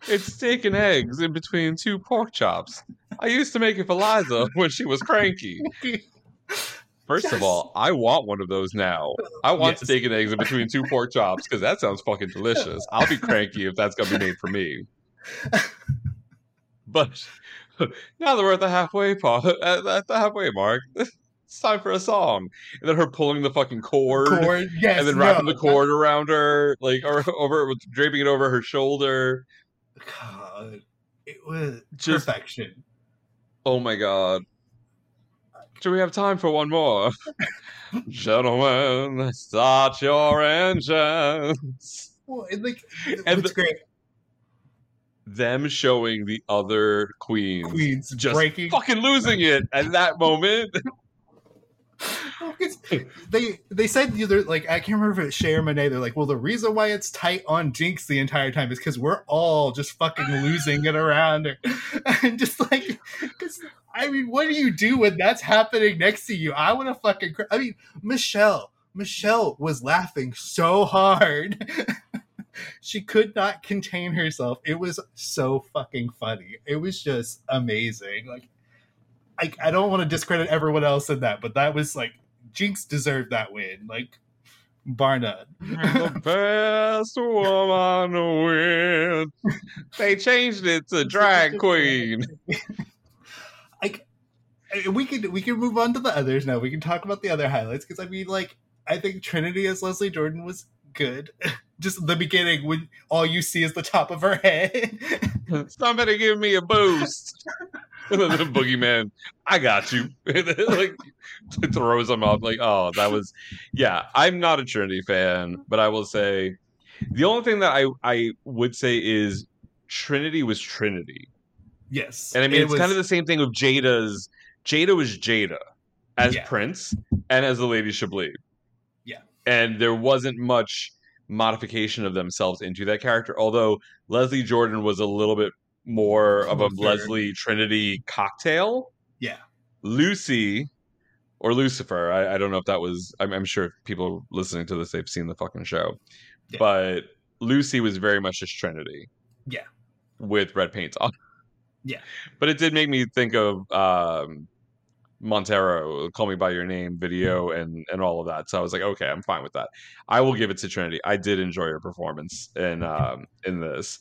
it's steak and eggs in between two pork chops. I used to make it for Liza when she was cranky. First of all, I want one of those now. I want Yes. steak and eggs in between two pork chops because that sounds fucking delicious. I'll be cranky if that's gonna be made for me. But now that we're at the halfway part, at the halfway mark, it's time for a song. And then her pulling the fucking cord, Cord, yes, and then wrapping no. the cord around her, like or over, draping it over her shoulder. God, it was Just- perfection Oh my god. Do we have time for one more? Gentlemen, start your engines. well, it, like And it's the- great Them showing the other queens, queens just breaking fucking losing it at that moment. They they said either like I can't remember if it's Shea or Monet. They're like, well, the reason why it's tight on Jinkx the entire time is because we're all just fucking losing it around her, and just like, because I mean, what do you do when that's happening next to you? I want to fucking. Cry. I mean, Michelle, Michelle was laughing so hard. she could not contain herself. It was so fucking funny. It was just amazing. Like I, I don't want to discredit everyone else in that, but that was like Jinkx deserved that win, like bar none. the best woman to win. They changed it to drag queen. like uh, we could we can move on to the others now. We can talk about the other highlights because I mean, like I think Trinity as Leslie Jordan was good. Just the beginning when all you see is the top of her head. Somebody give me a boost. And then the boogeyman, I got you. Like throws him up. Like, oh, that was yeah. I'm not a Trinity fan, but I will say the only thing that I I would say is Trinity was Trinity. yes, And I mean it it's was- kind of the same thing with Jaida's Jaida was Jaida as Yeah. Prince and as the Lady Chablis. Yeah. And there wasn't much modification of themselves into that character, although Leslie Jordan was a little bit more of a. Leslie Trinity cocktail. yeah. Lucy or Lucifer, I, I don't know if that was I'm, I'm sure people listening to this they've seen the fucking show. Yeah. But Lucy was very much just Trinity Yeah. with red paint on. Yeah. But it did make me think of um, Montero, "Call Me by Your Name" video and and all of that. So I was like, okay, I'm fine with that. I will give it to Trinity. I did enjoy her performance in um, in this.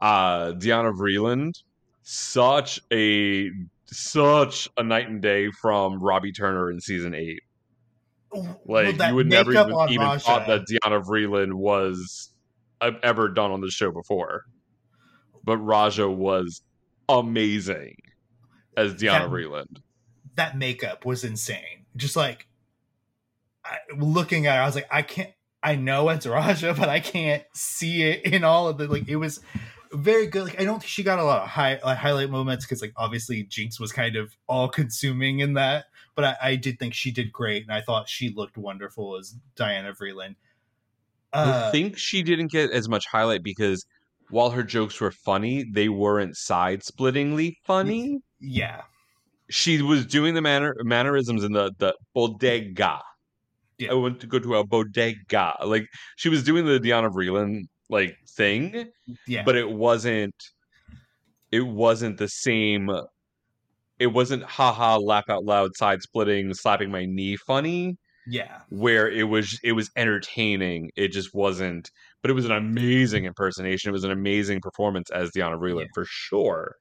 Uh, Diana Vreeland, such a such a night and day from Robbie Turner in season eight. Like that you would never even, even thought that Diana Vreeland was uh, ever done on the show before. But Raja was amazing as Diana That- Vreeland. that makeup was insane. Just like I, looking at her, I was like, I can't. I know it's Raja, but I can't see it in all of the like. It was very good. Like I don't think she got a lot of high like, highlight moments because like obviously Jinkx was kind of all consuming in that. But I, I did think she did great, and I thought she looked wonderful as Diana Vreeland. Uh, I think she didn't get as much highlight because while her jokes were funny, they weren't side splittingly funny. yeah, She was doing the manner mannerisms in the the bodega. Yeah. I went to go to a bodega. Like she was doing the Diana Vreeland like thing, yeah, but it wasn't it wasn't the same it wasn't haha laugh out loud side splitting slapping my knee funny yeah, where it was it was entertaining it just wasn't but it was an amazing impersonation it was an amazing performance as Diana Vreeland Yeah. for sure.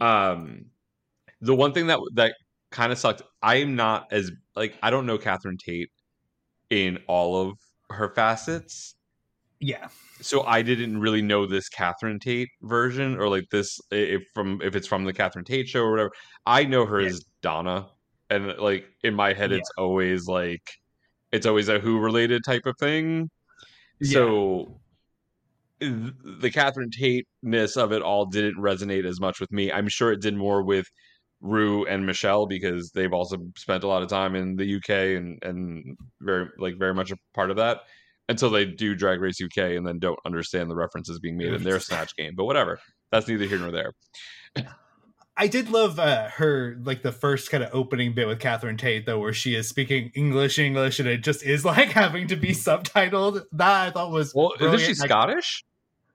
Um the one thing that that kind of sucked i'm not as like i don't know catherine tate in all of her facets yeah, so I didn't really know this Catherine Tate version or like this if from if it's from the Catherine Tate show or whatever. I know her Yeah. as Donna, and like in my head, Yeah. it's always like it's always a Who related type of thing. So the Catherine Tate ness of it all didn't resonate as much with me. I'm sure it did more with Ru and Michelle because they've also spent a lot of time in the UK and and very like very much a part of that until they do Drag Race UK and then don't understand the references being made in their snatch game. But whatever, that's neither here nor there. I did love uh, her like the first kind of opening bit with Catherine Tate though, where she is speaking English, English, and it just is like having to be subtitled. That I thought was Well, isn't she Like- Scottish?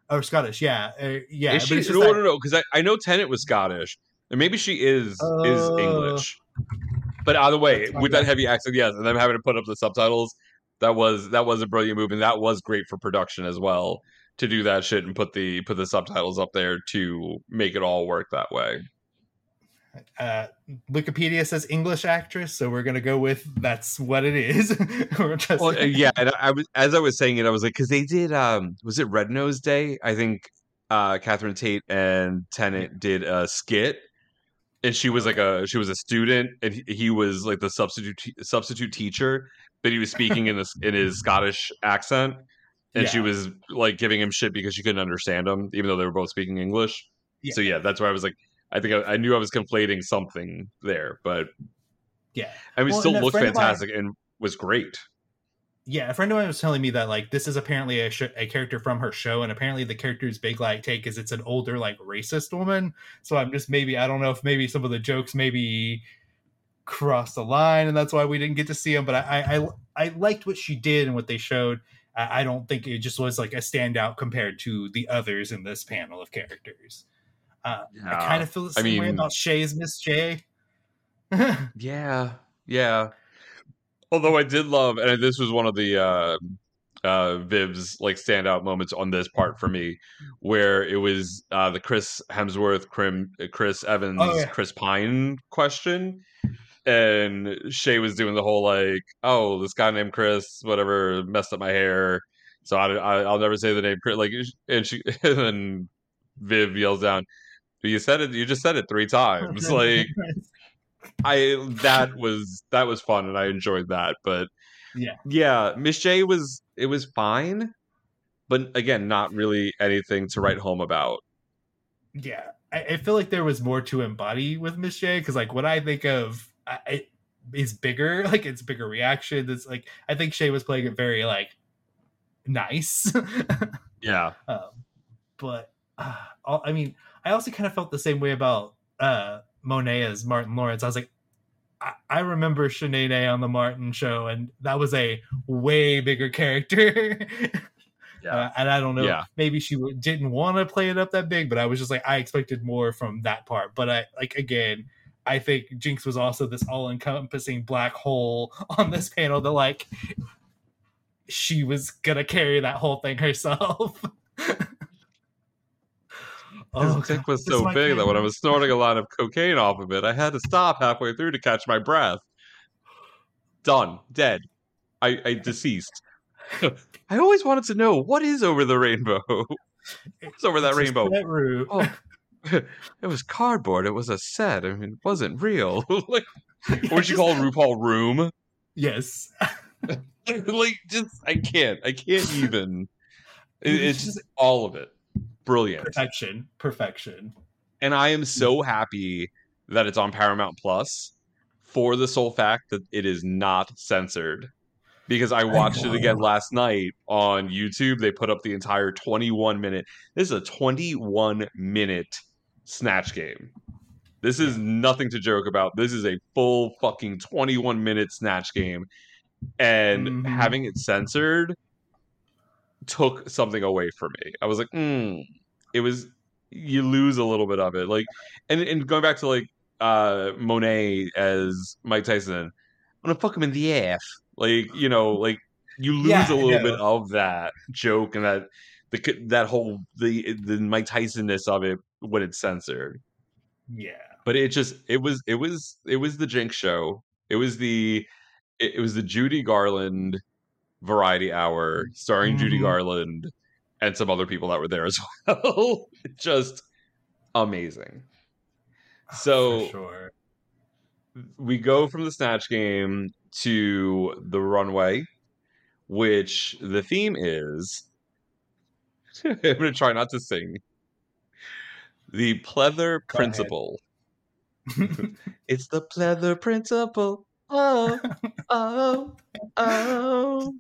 or Scottish? Yeah, uh, yeah. is she? No, that- no, no. Because I, I know Tennant was Scottish, and maybe she is is Oh. English. But either way, with that heavy accent, yes, and I'm having to put up the subtitles, that was that was a brilliant move, and that was great for production as well to do that shit and put the put the subtitles up there to make it all work that way. uh, Wikipedia says English actress, so we're gonna go with that's what it is. We're just- Well, yeah, and I, I was as I was saying it, I was like, because they did, um, was it Red Nose Day? I think uh, Catherine Tate and Tennant did a skit, and she was like a she was a student, and he, he was like the substitute substitute teacher, but he was speaking in this in his Scottish accent, and she was like giving him shit because she couldn't understand him, even though they were both speaking English. Yeah. So yeah, that's why I was like, I think I, I knew I was conflating something there, but yeah. I mean, Well, still looked of mine- fantastic and was great. Yeah, a friend of mine was telling me that like this is apparently a, sh- a character from her show, and apparently the character's big like take is it's an older like racist woman. So I'm just maybe I don't know if maybe some of the jokes maybe crossed the line, and that's why we didn't get to see him. But I I, I, liked what she did and what they showed. I, I don't think it just was like a standout compared to the others in this panel of characters. Uh, I kind of feel the I same way about Shea's Miss J. Yeah, yeah. Although I did love, and this was one of the uh, uh, Viv's like standout moments on this part for me, where it was uh, the Chris Hemsworth, Crim, Chris Evans, Oh, yeah. Chris Pine question, and Shea was doing the whole like, oh, this guy named Chris, whatever, messed up my hair, so I, I I'll never say the name Chris. Like, and she and then Viv yells down, "You said it. You just said it three oh, times." like. I that was that was fun and I enjoyed that. But Yeah. yeah, Miss J was it was fine, but again, not really anything to write home about. yeah I, I feel like there was more to embody with miss j because like what i think of I, it is bigger like it's bigger reaction it's like i think shea was playing it very like nice Yeah, um, but uh, all- i mean i also kind of felt the same way about uh monet as martin lawrence i was like I, I remember Shanae on the Martin show, and that was a way bigger character. yeah, Uh, and I don't know, Yeah. maybe she w- didn't want to play it up that big, but I was just like, I expected more from that part. But I, like, again, I think Jinkx was also this all encompassing black hole on this panel that, like, she was gonna carry that whole thing herself. His Oh, dick was so big that when I was snorting a lot of cocaine off of it, I had to stop halfway through to catch my breath. Done, dead. I, I deceased. I always wanted to know what is over the rainbow. What's over that It's rainbow? that. Oh, it was cardboard. It was a set. I mean, it wasn't real. like, what would you call RuPaul Room? Yes. like, just I can't. I can't even. It- It's just- just all of it. Brilliant. Perfection. Perfection. And I am so happy that it's on Paramount Plus for the sole fact that it is not censored. because I oh watched it again last night on YouTube. They put up the entire 21 minute. This is a 21 minute snatch game. This is nothing to joke about. This is a full fucking 21 minute snatch game. And Mhm. having it censored took something away from me. I was like, mm. it was you lose a little bit of it. Like and, and going back to like uh Monet as Mike Tyson, I'm gonna fuck him in the ass. Like, you know, like you lose Yeah, a little bit of that joke and that the that whole the the Mike Tysonness of it when it's censored. Yeah. But it just it was it was it was the Jinkx show. It was the it, it was the Judy Garland variety hour starring Judy Mhm. Garland and some other people that were there as well. just amazing. So sure. we go from the snatch game to the runway, which the theme is. I'm going to try not to sing. The pleather principle. It's the pleather principle. Oh, oh, oh.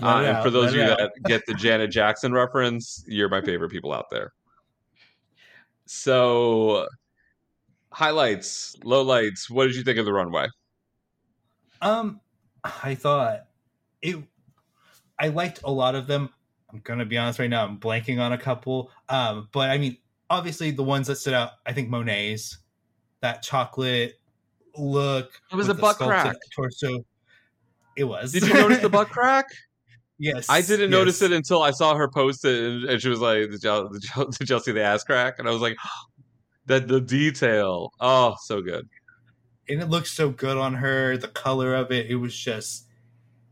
Uh, and out, for those of you out. that get the Janet Jackson reference, you're my favorite people out there. So, highlights, lowlights. What did you think of the runway? Um, I thought it. I liked a lot of them. I'm gonna be honest right now. I'm blanking on a couple. Um, but I mean, obviously the ones that stood out. I think Monet's that chocolate look. It was a butt crack. Torso. It was. Did you notice the butt crack? yes. I didn't notice it until I saw her post it, and, and she was like, did y'all, did, y'all, did y'all see the ass crack?" And I was like, "That the detail, oh, so good." and it looked so good on her the color of it it was just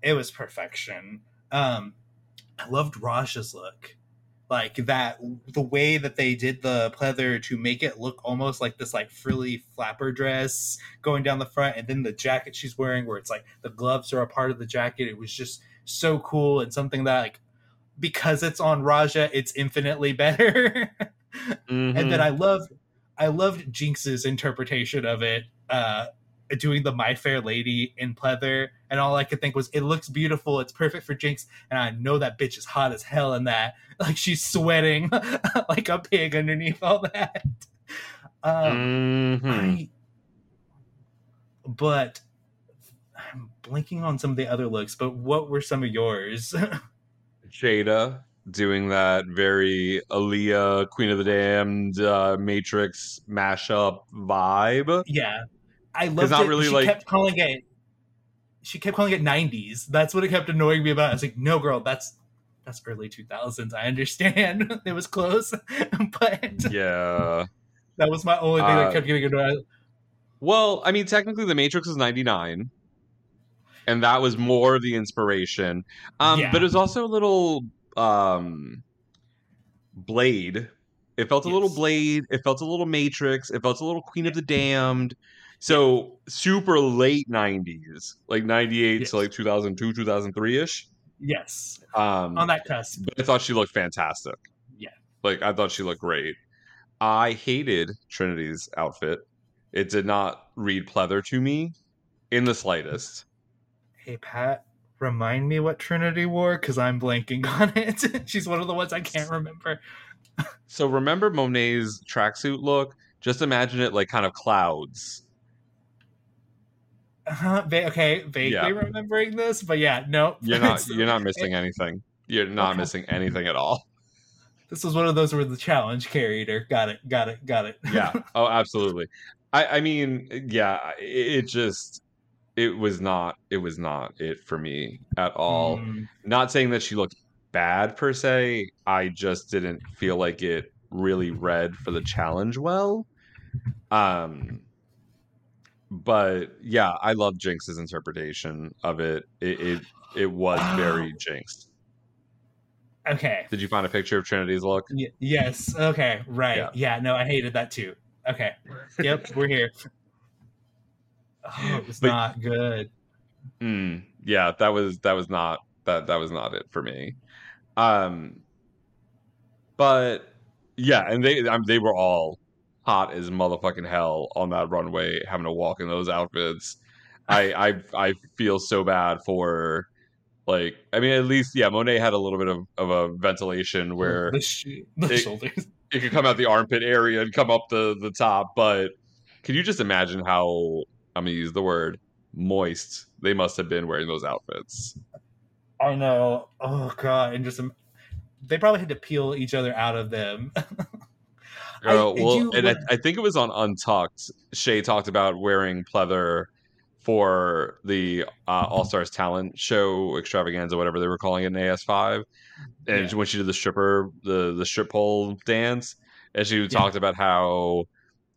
it was perfection um i loved raja's look. Like that the way that they did the pleather to make it look almost like this like frilly flapper dress going down the front and then the jacket she's wearing where it's like the gloves are a part of the jacket. It was just so cool and something that like because it's on raja it's infinitely better. And Mm-hmm. then I loved I loved Jinkx's interpretation of it, uh, doing the My Fair Lady in pleather, and all I could think was, "It looks beautiful. It's perfect for Jinkx." And I know that bitch is hot as hell in that. Like she's sweating like a pig underneath all that. Um, Mhm. I, but I'm blinking on some of the other looks. But what were some of yours? Jaida doing that very Aaliyah, Queen of the Damned, uh, Matrix mashup vibe. yeah, I loved it. really, she like- kept calling it. She kept calling it '90s. That's what it kept annoying me about. I was like, "No, girl, that's that's early 2000s. I understand. it was close, but Yeah. that was my only thing Uh, that kept getting annoyed. Well, I mean, technically, The Matrix was '99, and that was more of the inspiration. Um, Yeah. But it was also a little um, Blade. It felt a little Blade. It felt a little Matrix. It felt a little Queen of the Damned. So super late '90s, like '98 Yes. to like 2002, 2003 ish. Yes, Um, on that cusp. but I thought she looked fantastic. Yeah. Like I thought she looked great. I hated Trinity's outfit. It did not read pleather to me in the slightest. Hey Pat, remind me what Trinity wore because I'm blanking on it. She's one of the ones I can't remember. So remember Monet's tracksuit look? Just imagine it like kind of clouds. Uh-huh. Va- okay, vaguely Yeah. remembering this, but yeah, no, You're not you're not missing anything. You're not Okay. missing anything at all. This was one of those where the challenge carried her. Got it, got it, got it. Yeah. Oh, absolutely. I I mean, yeah, it, it just it was not it was not it for me at all. Mm, not saying that she looked bad per se i just didn't feel like it really read for the challenge well um but yeah i love jinkx's interpretation of it it it, it was very jinkx okay. did you find a picture of trinity's look Y- yes. Okay. Right. Yeah. Yeah. No, I hated that too. Okay. Yep. we're here. Oh, it was But- not good. Mm, yeah, that was that was not that that was not it for me. Um, but yeah, and they um, they were all hot as motherfucking hell on that runway, having to walk in those outfits. I I I feel so bad for like I mean at least yeah Monet had a little bit of, of a ventilation where the, sh- the it- shoulders. it could come out the armpit area and come up the the top but can you just imagine how I'm gonna use the word moist they must have been wearing those outfits I know. Oh god, and just they probably had to peel each other out of them. I- I well, do and I, I think it was on Untucked. Shea talked about wearing pleather for the uh, All Stars Talent Show extravaganza, whatever they were calling it in AS5. And Yeah. when she did the stripper, the the strip pole dance, and she Yeah. talked about how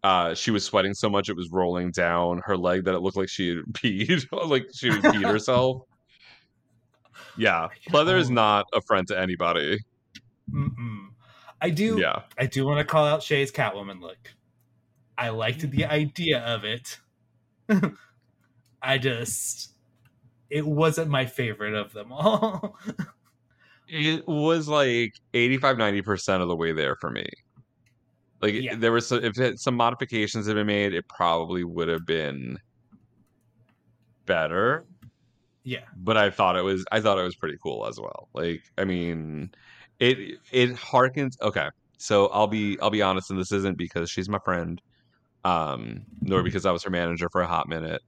uh, she was sweating so much it was rolling down her leg that it looked like she had peed, like she had peed herself. Yeah, pleather is not a friend to anybody. Mm-mm. I do. Yeah. I do want to call out Shea's Catwoman look. I liked the mm. idea of it. I just, it wasn't my favorite of them all. it was like 85 90% of the way there for me like Yeah. there was some, if it, some modifications had been made it probably would have been better yeah, but i thought it was i thought it was pretty cool as well like i mean it it harkens okay so i'll be i'll be honest and this isn't because she's my friend um nor because i was her manager for a hot minute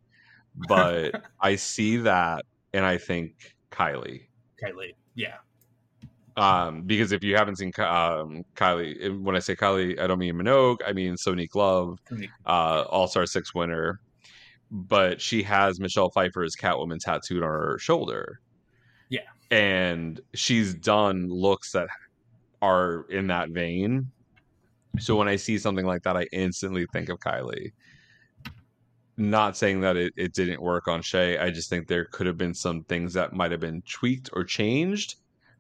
but i see that and i think kylie Kylie. Yeah, um because if you haven't seen um kylie when i say kylie i don't mean minogue i mean sonique love uh all-star six winner but she has michelle pfeiffer's catwoman tattooed on her shoulder. And she's done looks that are in that vein so when i see something like that i instantly think of kylie not saying that it, it didn't work on Shea. I just think there could have been some things that might have been tweaked or changed.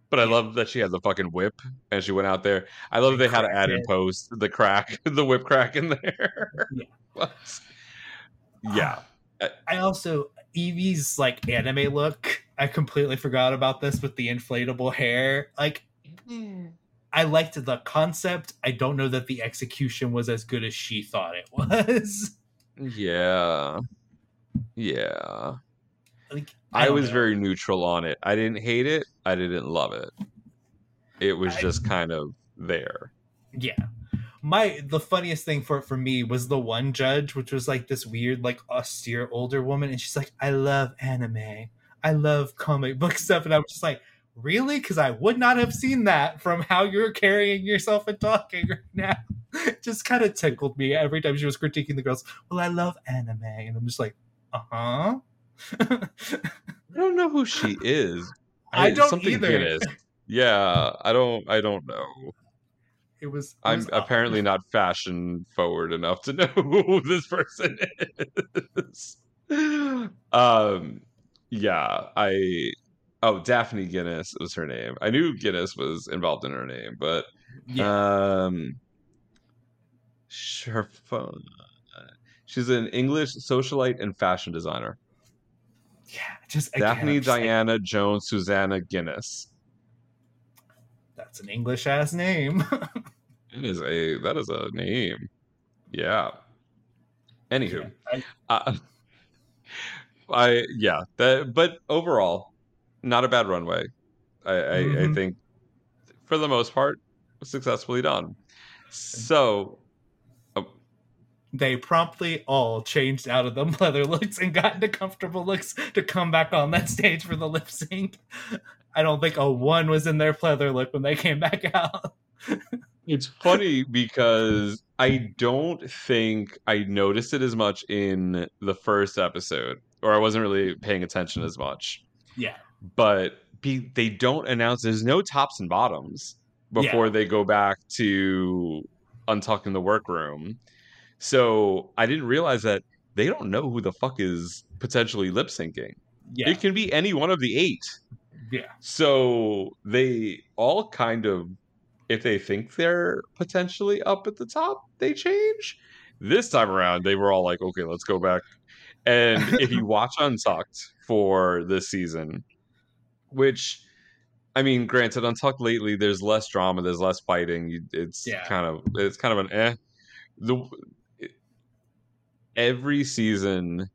But I love that she had the fucking whip and she went out there. I love that they had to add in post the crack, the whip crack in there. Yeah. yeah. I also Yvie's like anime look. I completely forgot about this with the inflatable hair. Like, I liked the concept. I don't know that the execution was as good as she thought it was. Yeah. Yeah. Like, I, don't was know. very neutral on it. I didn't hate it. I didn't love it. It was I- just kind of there. yeah my the funniest thing for for me was the one judge which was like this weird like austere older woman and she's like i love anime i love comic book stuff and i was just like really because i would not have seen that from how you're carrying yourself and talking right now just kind of tickled me every time she was critiquing the girls well i love anime and i'm just like uh-huh I don't know who she is. I don't something either. Yeah, I don't. I don't know. It was it I'm was- apparently not fashion forward enough to know who this person is. Um, yeah, I. Oh, Daphne Guinness was her name. I knew Guinness was involved in her name, but yeah um, her phone. She's an English socialite and fashion designer. yeah just Daphne like, Diana Jones Susanna Guinness. That's an english ass name It is a that is a name. Yeah. Anywho, I- uh, I yeah that but overall, not a bad runway. I I, I think for the most part successfully done. So they promptly all changed out of them leather looks and got into comfortable looks to come back on that stage for the lip sync. I don't think a one was in their pleather look when they came back out. It's funny because I don't think I noticed it as much in the first episode, or I wasn't really paying attention as much. Yeah. But be, they don't announce there's no tops and bottoms before Yeah. they go back to untucking the workroom. So I didn't realize that they don't know who the fuck is potentially lip syncing. Yeah. It can be any one of the eight. Yeah. So they all kind of, if they think they're potentially up at the top, they change. This time around, they were all like, okay, let's go back. And if you watch Untucked for this season, which, I mean, granted, Untucked lately, there's less drama, there's less fighting. It's Yeah. kind of, it's kind of an eh. The every season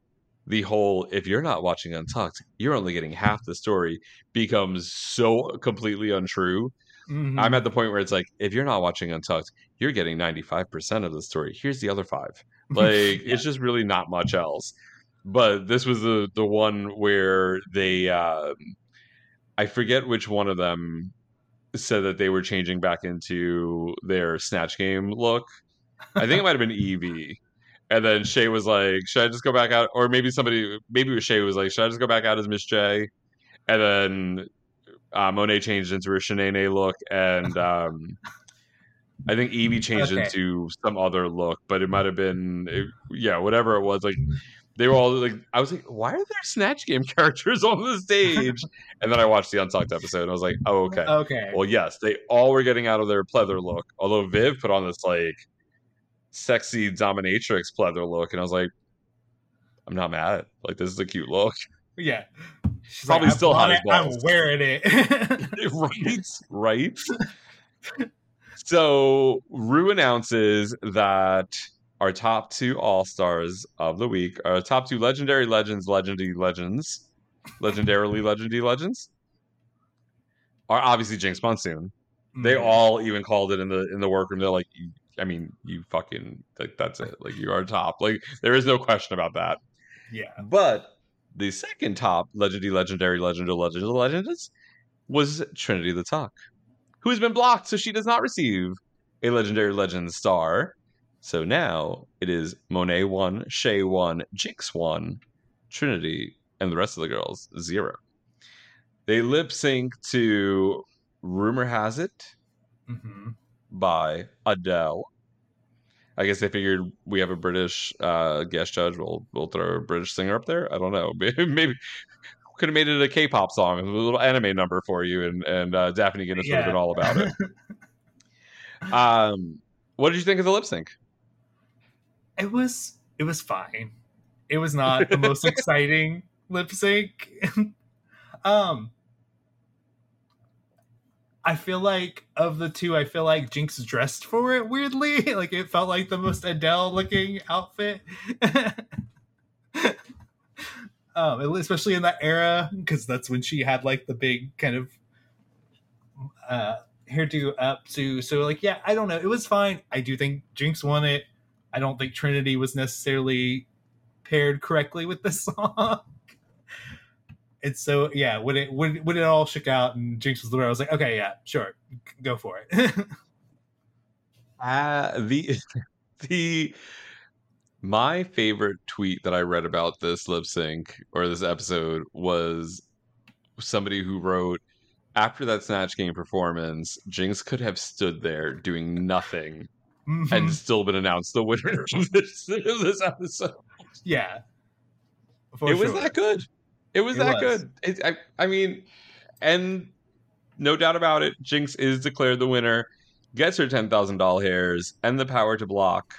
the whole if you're not watching Untucked, you're only getting half the story becomes so completely untrue. Mhm. I'm at the point where it's like, if you're not watching Untucked, you're getting 95% of the story. Here's the other five. Like, it's just really not much else. But this was the the one where they, um, I forget which one of them said that they were changing back into their Snatch Game look. I think it might have been Yvie. And then Shea was like, "Should I just go back out?" Or maybe somebody, maybe it was Shea was like, "Should I just go back out as Miss J?" And then uh, Monet changed into her Shanae look, and um, I think Yvie changed Okay. into some other look, but it might have been, it- yeah, whatever it was. Like they were all like, I was like, "Why are there Snatch Game characters on the stage?" and then I watched the Untucked episode, and I was like, "Oh, okay." Okay. Well, yes, they all were getting out of their pleather look. Although Viv put on this like sexy dominatrix pleather look, and I was like, I'm not mad. Like this is a cute look. Yeah. She's Probably like, still hot as it, I'm wearing it. right? Right. so Ru announces that our top two all stars of the week, our top two legendary legends, legendy legends, legendarily legendy legends, are obviously Jinkx Monsoon. They Mhm. all even called it in the in the workroom. They're like, "You- I mean, you fucking like that's it. Like you are top. Like there is no question about that. Yeah. But the second top legendary, legendary, legend of legend of legends was Trinity the Tuck, who has been blocked, so she does not receive a legendary legend star. So now it is Monet one, Shea one, Jinkx one, Trinity, and the rest of the girls zero. They lip sync to "Rumor Has It" hmm by Adele. I guess they figured we have a British uh, guest judge. We'll we'll throw a British singer up there. I don't know. Maybe, maybe could have made it a K-pop song, a little anime number for you, and and uh, Daphne Guinness would have been Yeah. all about it. um, what did you think of the lip sync? It was it was fine. It was not the most exciting lip sync. um I feel like of the two, I feel like Jinkx dressed for it weirdly. like it felt like the most Adele looking outfit. um, especially in that era, because that's when she had like the big kind of uh hairdo up to so like yeah, I don't know. It was fine. I do think Jinkx won it. I don't think Trinity was necessarily paired correctly with the song. And so yeah, when it when, when it all shook out and Jinkx was the winner, I was like, okay, yeah, sure, go for it. Uh, the the my favorite tweet that I read about this lip sync or this episode was somebody who wrote after that Snatch Game performance, Jinkx could have stood there doing nothing Mhm. and still been announced the winner of this, this episode. yeah, it was that good. It was It that was. good. It, I, I mean, and no doubt about it, Jinkx is declared the winner, gets her ten thousand doll hairs and the power to block.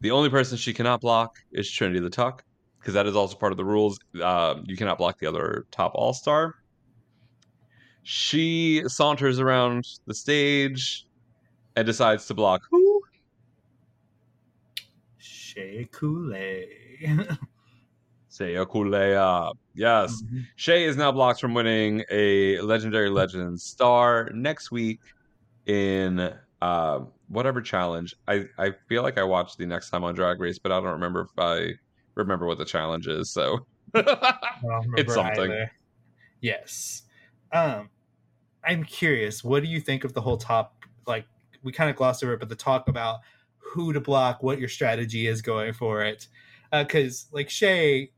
The only person she cannot block is Trinity the Tuck, because that is also part of the rules. Um, you cannot block the other top all star. She saunters around the stage and decides to block who? Shea Coulee. Seiya Kulea. Yes. Mhm. Shea is now blocked from winning a Legendary Legends star next week in uh, whatever challenge. I, I feel like I watched the next time on Drag Race, but I don't remember if I remember what the challenge is. So It's something. either. Yes. Um, I'm curious. What do you think of the whole top? Like we kind of glossed over it, but the talk about who to block, what your strategy is going for it, because like Shea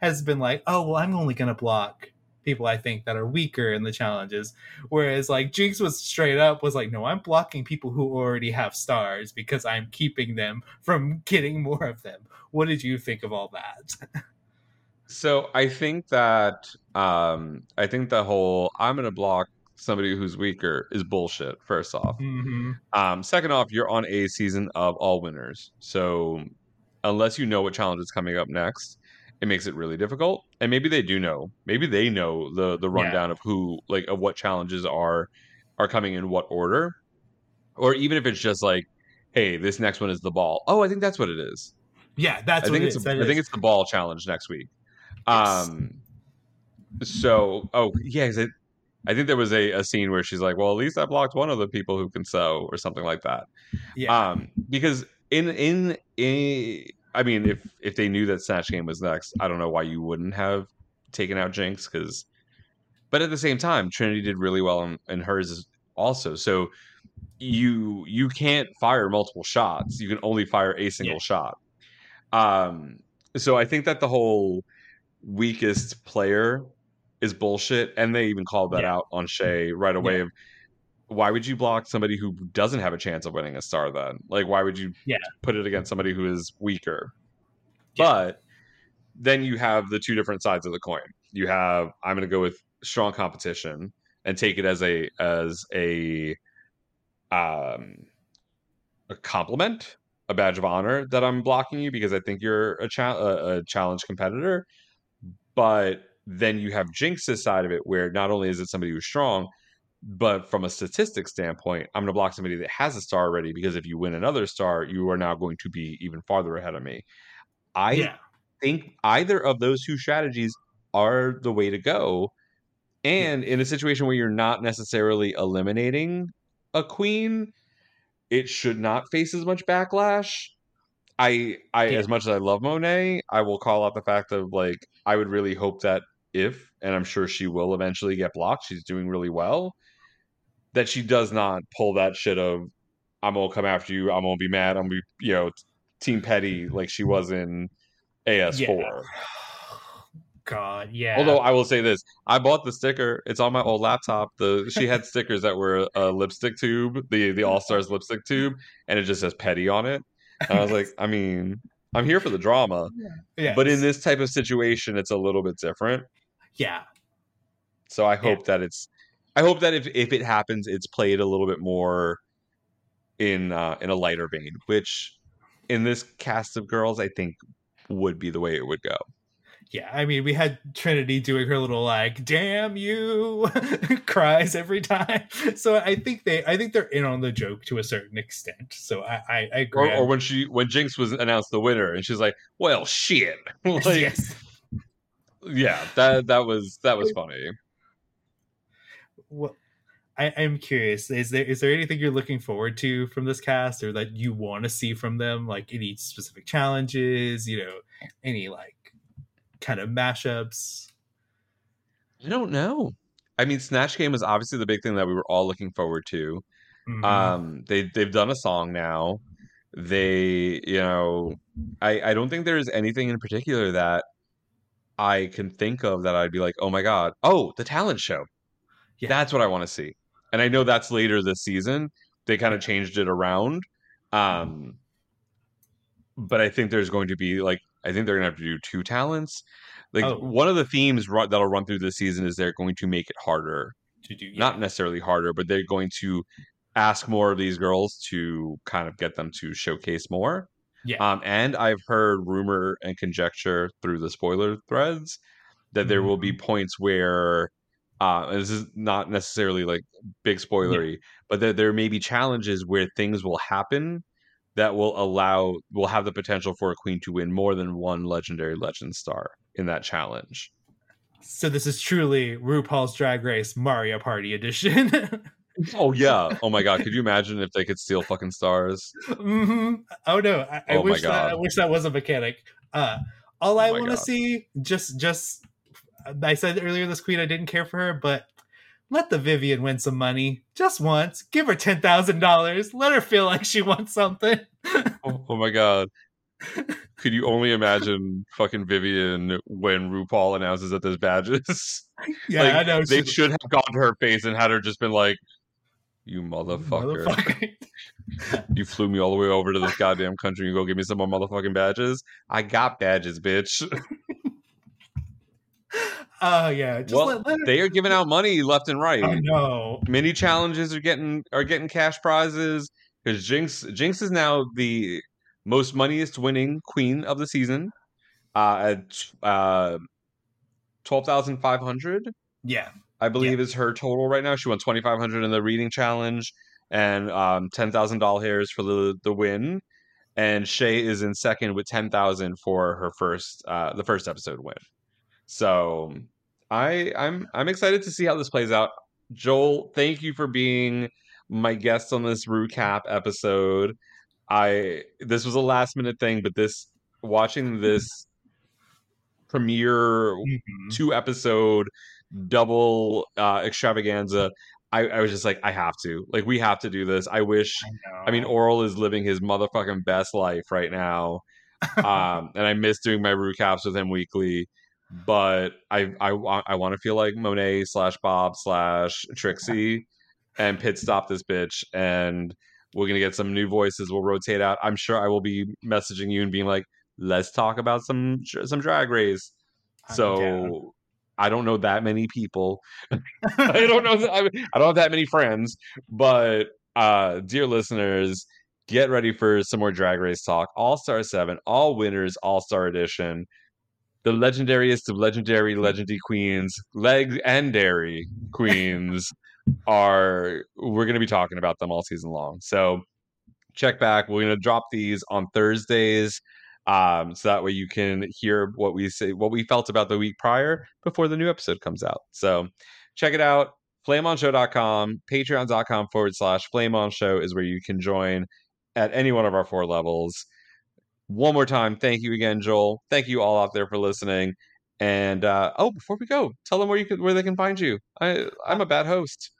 has been like, oh well, I'm only gonna block people I think that are weaker in the challenges, whereas like Jinkx was straight up was like, no, I'm blocking people who already have stars because I'm keeping them from getting more of them. What did you think of all that? So I think that um I think the whole I'm gonna block somebody who's weaker is bullshit, first off. mm-hmm. Um, second off, you're on a season of all winners. So unless you know what challenge is coming up next, it makes it really difficult. And maybe they do know. Maybe they know the the rundown of who like of what challenges are are coming in what order. Or even if it's just like, hey, this next one is the ball. Oh, I think that's what it is. Yeah, that's I what think it it's is. a, I think it's the ball challenge next week. Yes. Um. So, oh yeah, it, I think there was a, a scene where she's like, "Well, at least I blocked one of the people who can sew," or something like that. yeah. Um, because in in in, I mean, if if they knew that Snatch Game was next, I don't know why you wouldn't have taken out Jinkx. Because, but at the same time, Trinity did really well in, in hers also. So you you can't fire multiple shots. You can only fire a single Yeah. shot. Um, so I think that the whole weakest player is bullshit, and they even called that Yeah. out on Shea right away. Yeah. Of why would you block somebody who doesn't have a chance of winning a star? Then, like, why would you Yeah. put it against somebody who is weaker? Yeah. But then you have the two different sides of the coin. You have I'm going to go with strong competition and take it as a as a um a compliment, a badge of honor that I'm blocking you because I think you're a, cha- a, a challenge competitor. But then you have Jinkx's side of it, where not only is it somebody who's strong, but from a statistics standpoint, I'm going to block somebody that has a star already because if you win another star, you are now going to be even farther ahead of me. I yeah. think either of those two strategies are the way to go. And in a situation where you're not necessarily eliminating a queen, it should not face as much backlash. I I Yeah. as much as I love Monet, I will call out the fact of like I would really hope that if and I'm sure she will eventually get blocked, she's doing really well, that she does not pull that shit of I'm gonna come after you, I'm gonna be mad, I'm gonna be you know, team petty like she was in AS4. Yeah. God, yeah. Although I will say this, I bought the sticker. It's on my old laptop. The she had stickers that were a lipstick tube, the the All Stars lipstick tube, and it just says petty on it. And I was like, I mean, I'm here for the drama, yeah. but in this type of situation, it's a little bit different. yeah, So I hope that it's, I hope that if if it happens, it's played a little bit more in uh, in a lighter vein, which in this cast of girls, I think would be the way it would go. yeah. I mean, we had Trinity doing her little like "damn you" cries every time. So I think they, I think they're in on the joke to a certain extent. So I, I, I Or, agree. or when she when Jinkx was announced the winner, and she's like, "Well, shit." like, yes. yeah that that was that was funny Well, I, I'm curious. Is there is there anything you're looking forward to from this cast, or that you want to see from them? Like any specific challenges? You know, any like kind of mashups? i don't know i mean snatch game was obviously the big thing that we were all looking forward to Mhm. um they they've done a song now they you know i i don't think there's anything in particular that i can think of that i'd be like oh my god oh the talent show Yeah. that's what i want to see and i know that's later this season they kind of changed it around um but i think there's going to be like i think they're gonna have to do two talents like Oh. one of the themes ru- that'll run through this season is they're going to make it harder to do yeah. not necessarily harder, but they're going to ask more of these girls to kind of get them to showcase more. yeah. Um, and I've heard rumor and conjecture through the spoiler threads that there will Mm-hmm. be points where uh, this is not necessarily like big spoilery, but there, there may be challenges where things will happen that will allow will have the potential for a queen to win more than one legendary legend star in that challenge. So this is truly RuPaul's Drag Race Mario Party edition. Oh yeah! Oh my god! Could you imagine if they could steal fucking stars? hmm Oh no! I, I Oh my wish that I wish that was a mechanic. Uh, all I Oh my want to see, just just I said earlier, this queen I didn't care for her, but let the Vivienne win some money just once. Give her ten thousand dollars. Let her feel like she wants something. Oh, oh my god! Could you only imagine fucking Vivienne when RuPaul announces that there's badges? Yeah, Like, I know. They she's- should have gone to her face and had her just been like, "You motherfucker! Motherfucker. You flew me all the way over to this goddamn country. You go give me some more motherfucking badges. I got badges, bitch. Oh yeah, just well, let, let they are giving out money left and right. I know. mini challenges are getting are getting cash prizes because Jinkx Jinkx is now the most moneyest winning queen of the season uh, at uh, twelve thousand five hundred. Yeah, I believe is her total right now. She won twenty five hundred in the reading challenge and um, ten thousand doll hairs for the the win. and Shea is in second with ten thousand for her first uh, the first episode win. So I I'm I'm excited to see how this plays out. Joel, thank you for being my guest on this recap episode. I this was a last minute thing, but this watching this premiere Mhm. two episode double uh extravaganza I, I was just like i have to like we have to do this i wish i mean oral is living his motherfucking best life right now um and i miss doing my recaps with him weekly but i i, wa- I want to feel like monet slash bob slash trixie and pit stop this bitch and we're gonna get some new voices we'll rotate out i'm sure i will be messaging you and being like let's talk about some some drag race I'm so down. I don't know that many people. I don't know. That, I, I don't have that many friends, but uh, dear listeners, get ready for some more Drag Race talk. All Star Seven, all winners, All Star Edition. The legendariest of legendary, legendary queens, leg and dairy queens are. We're going to be talking about them all season long. So check back. We're going to drop these on Thursdays um so that way you can hear what we say what we felt about the week prior before the new episode comes out so check it out flameonshow.com patreon.com forward slash flameonshow is where you can join at any one of our four levels one more time thank you again joel. Thank you all out there for listening. And uh oh before we go tell them where you can where they can find you. I i'm a bad host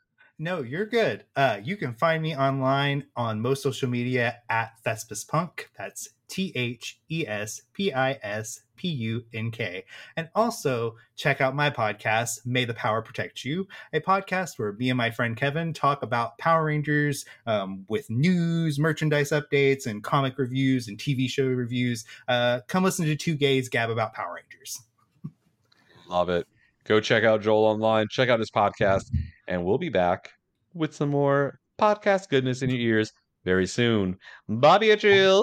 No, you're good. Uh, you can find me online on most social media at Thespis Punk. That's T H E S P I S P U N K. And also check out my podcast, May the Power Protect You, a podcast where me and my friend Kevin talk about Power Rangers um, with news, merchandise updates, and comic reviews and TV show reviews. Uh, come listen to two gays gab about Power Rangers. Love it. Go check out Joel online, check out his podcast, and we'll be back with some more podcast goodness in your ears very soon. Bye, Beatrice.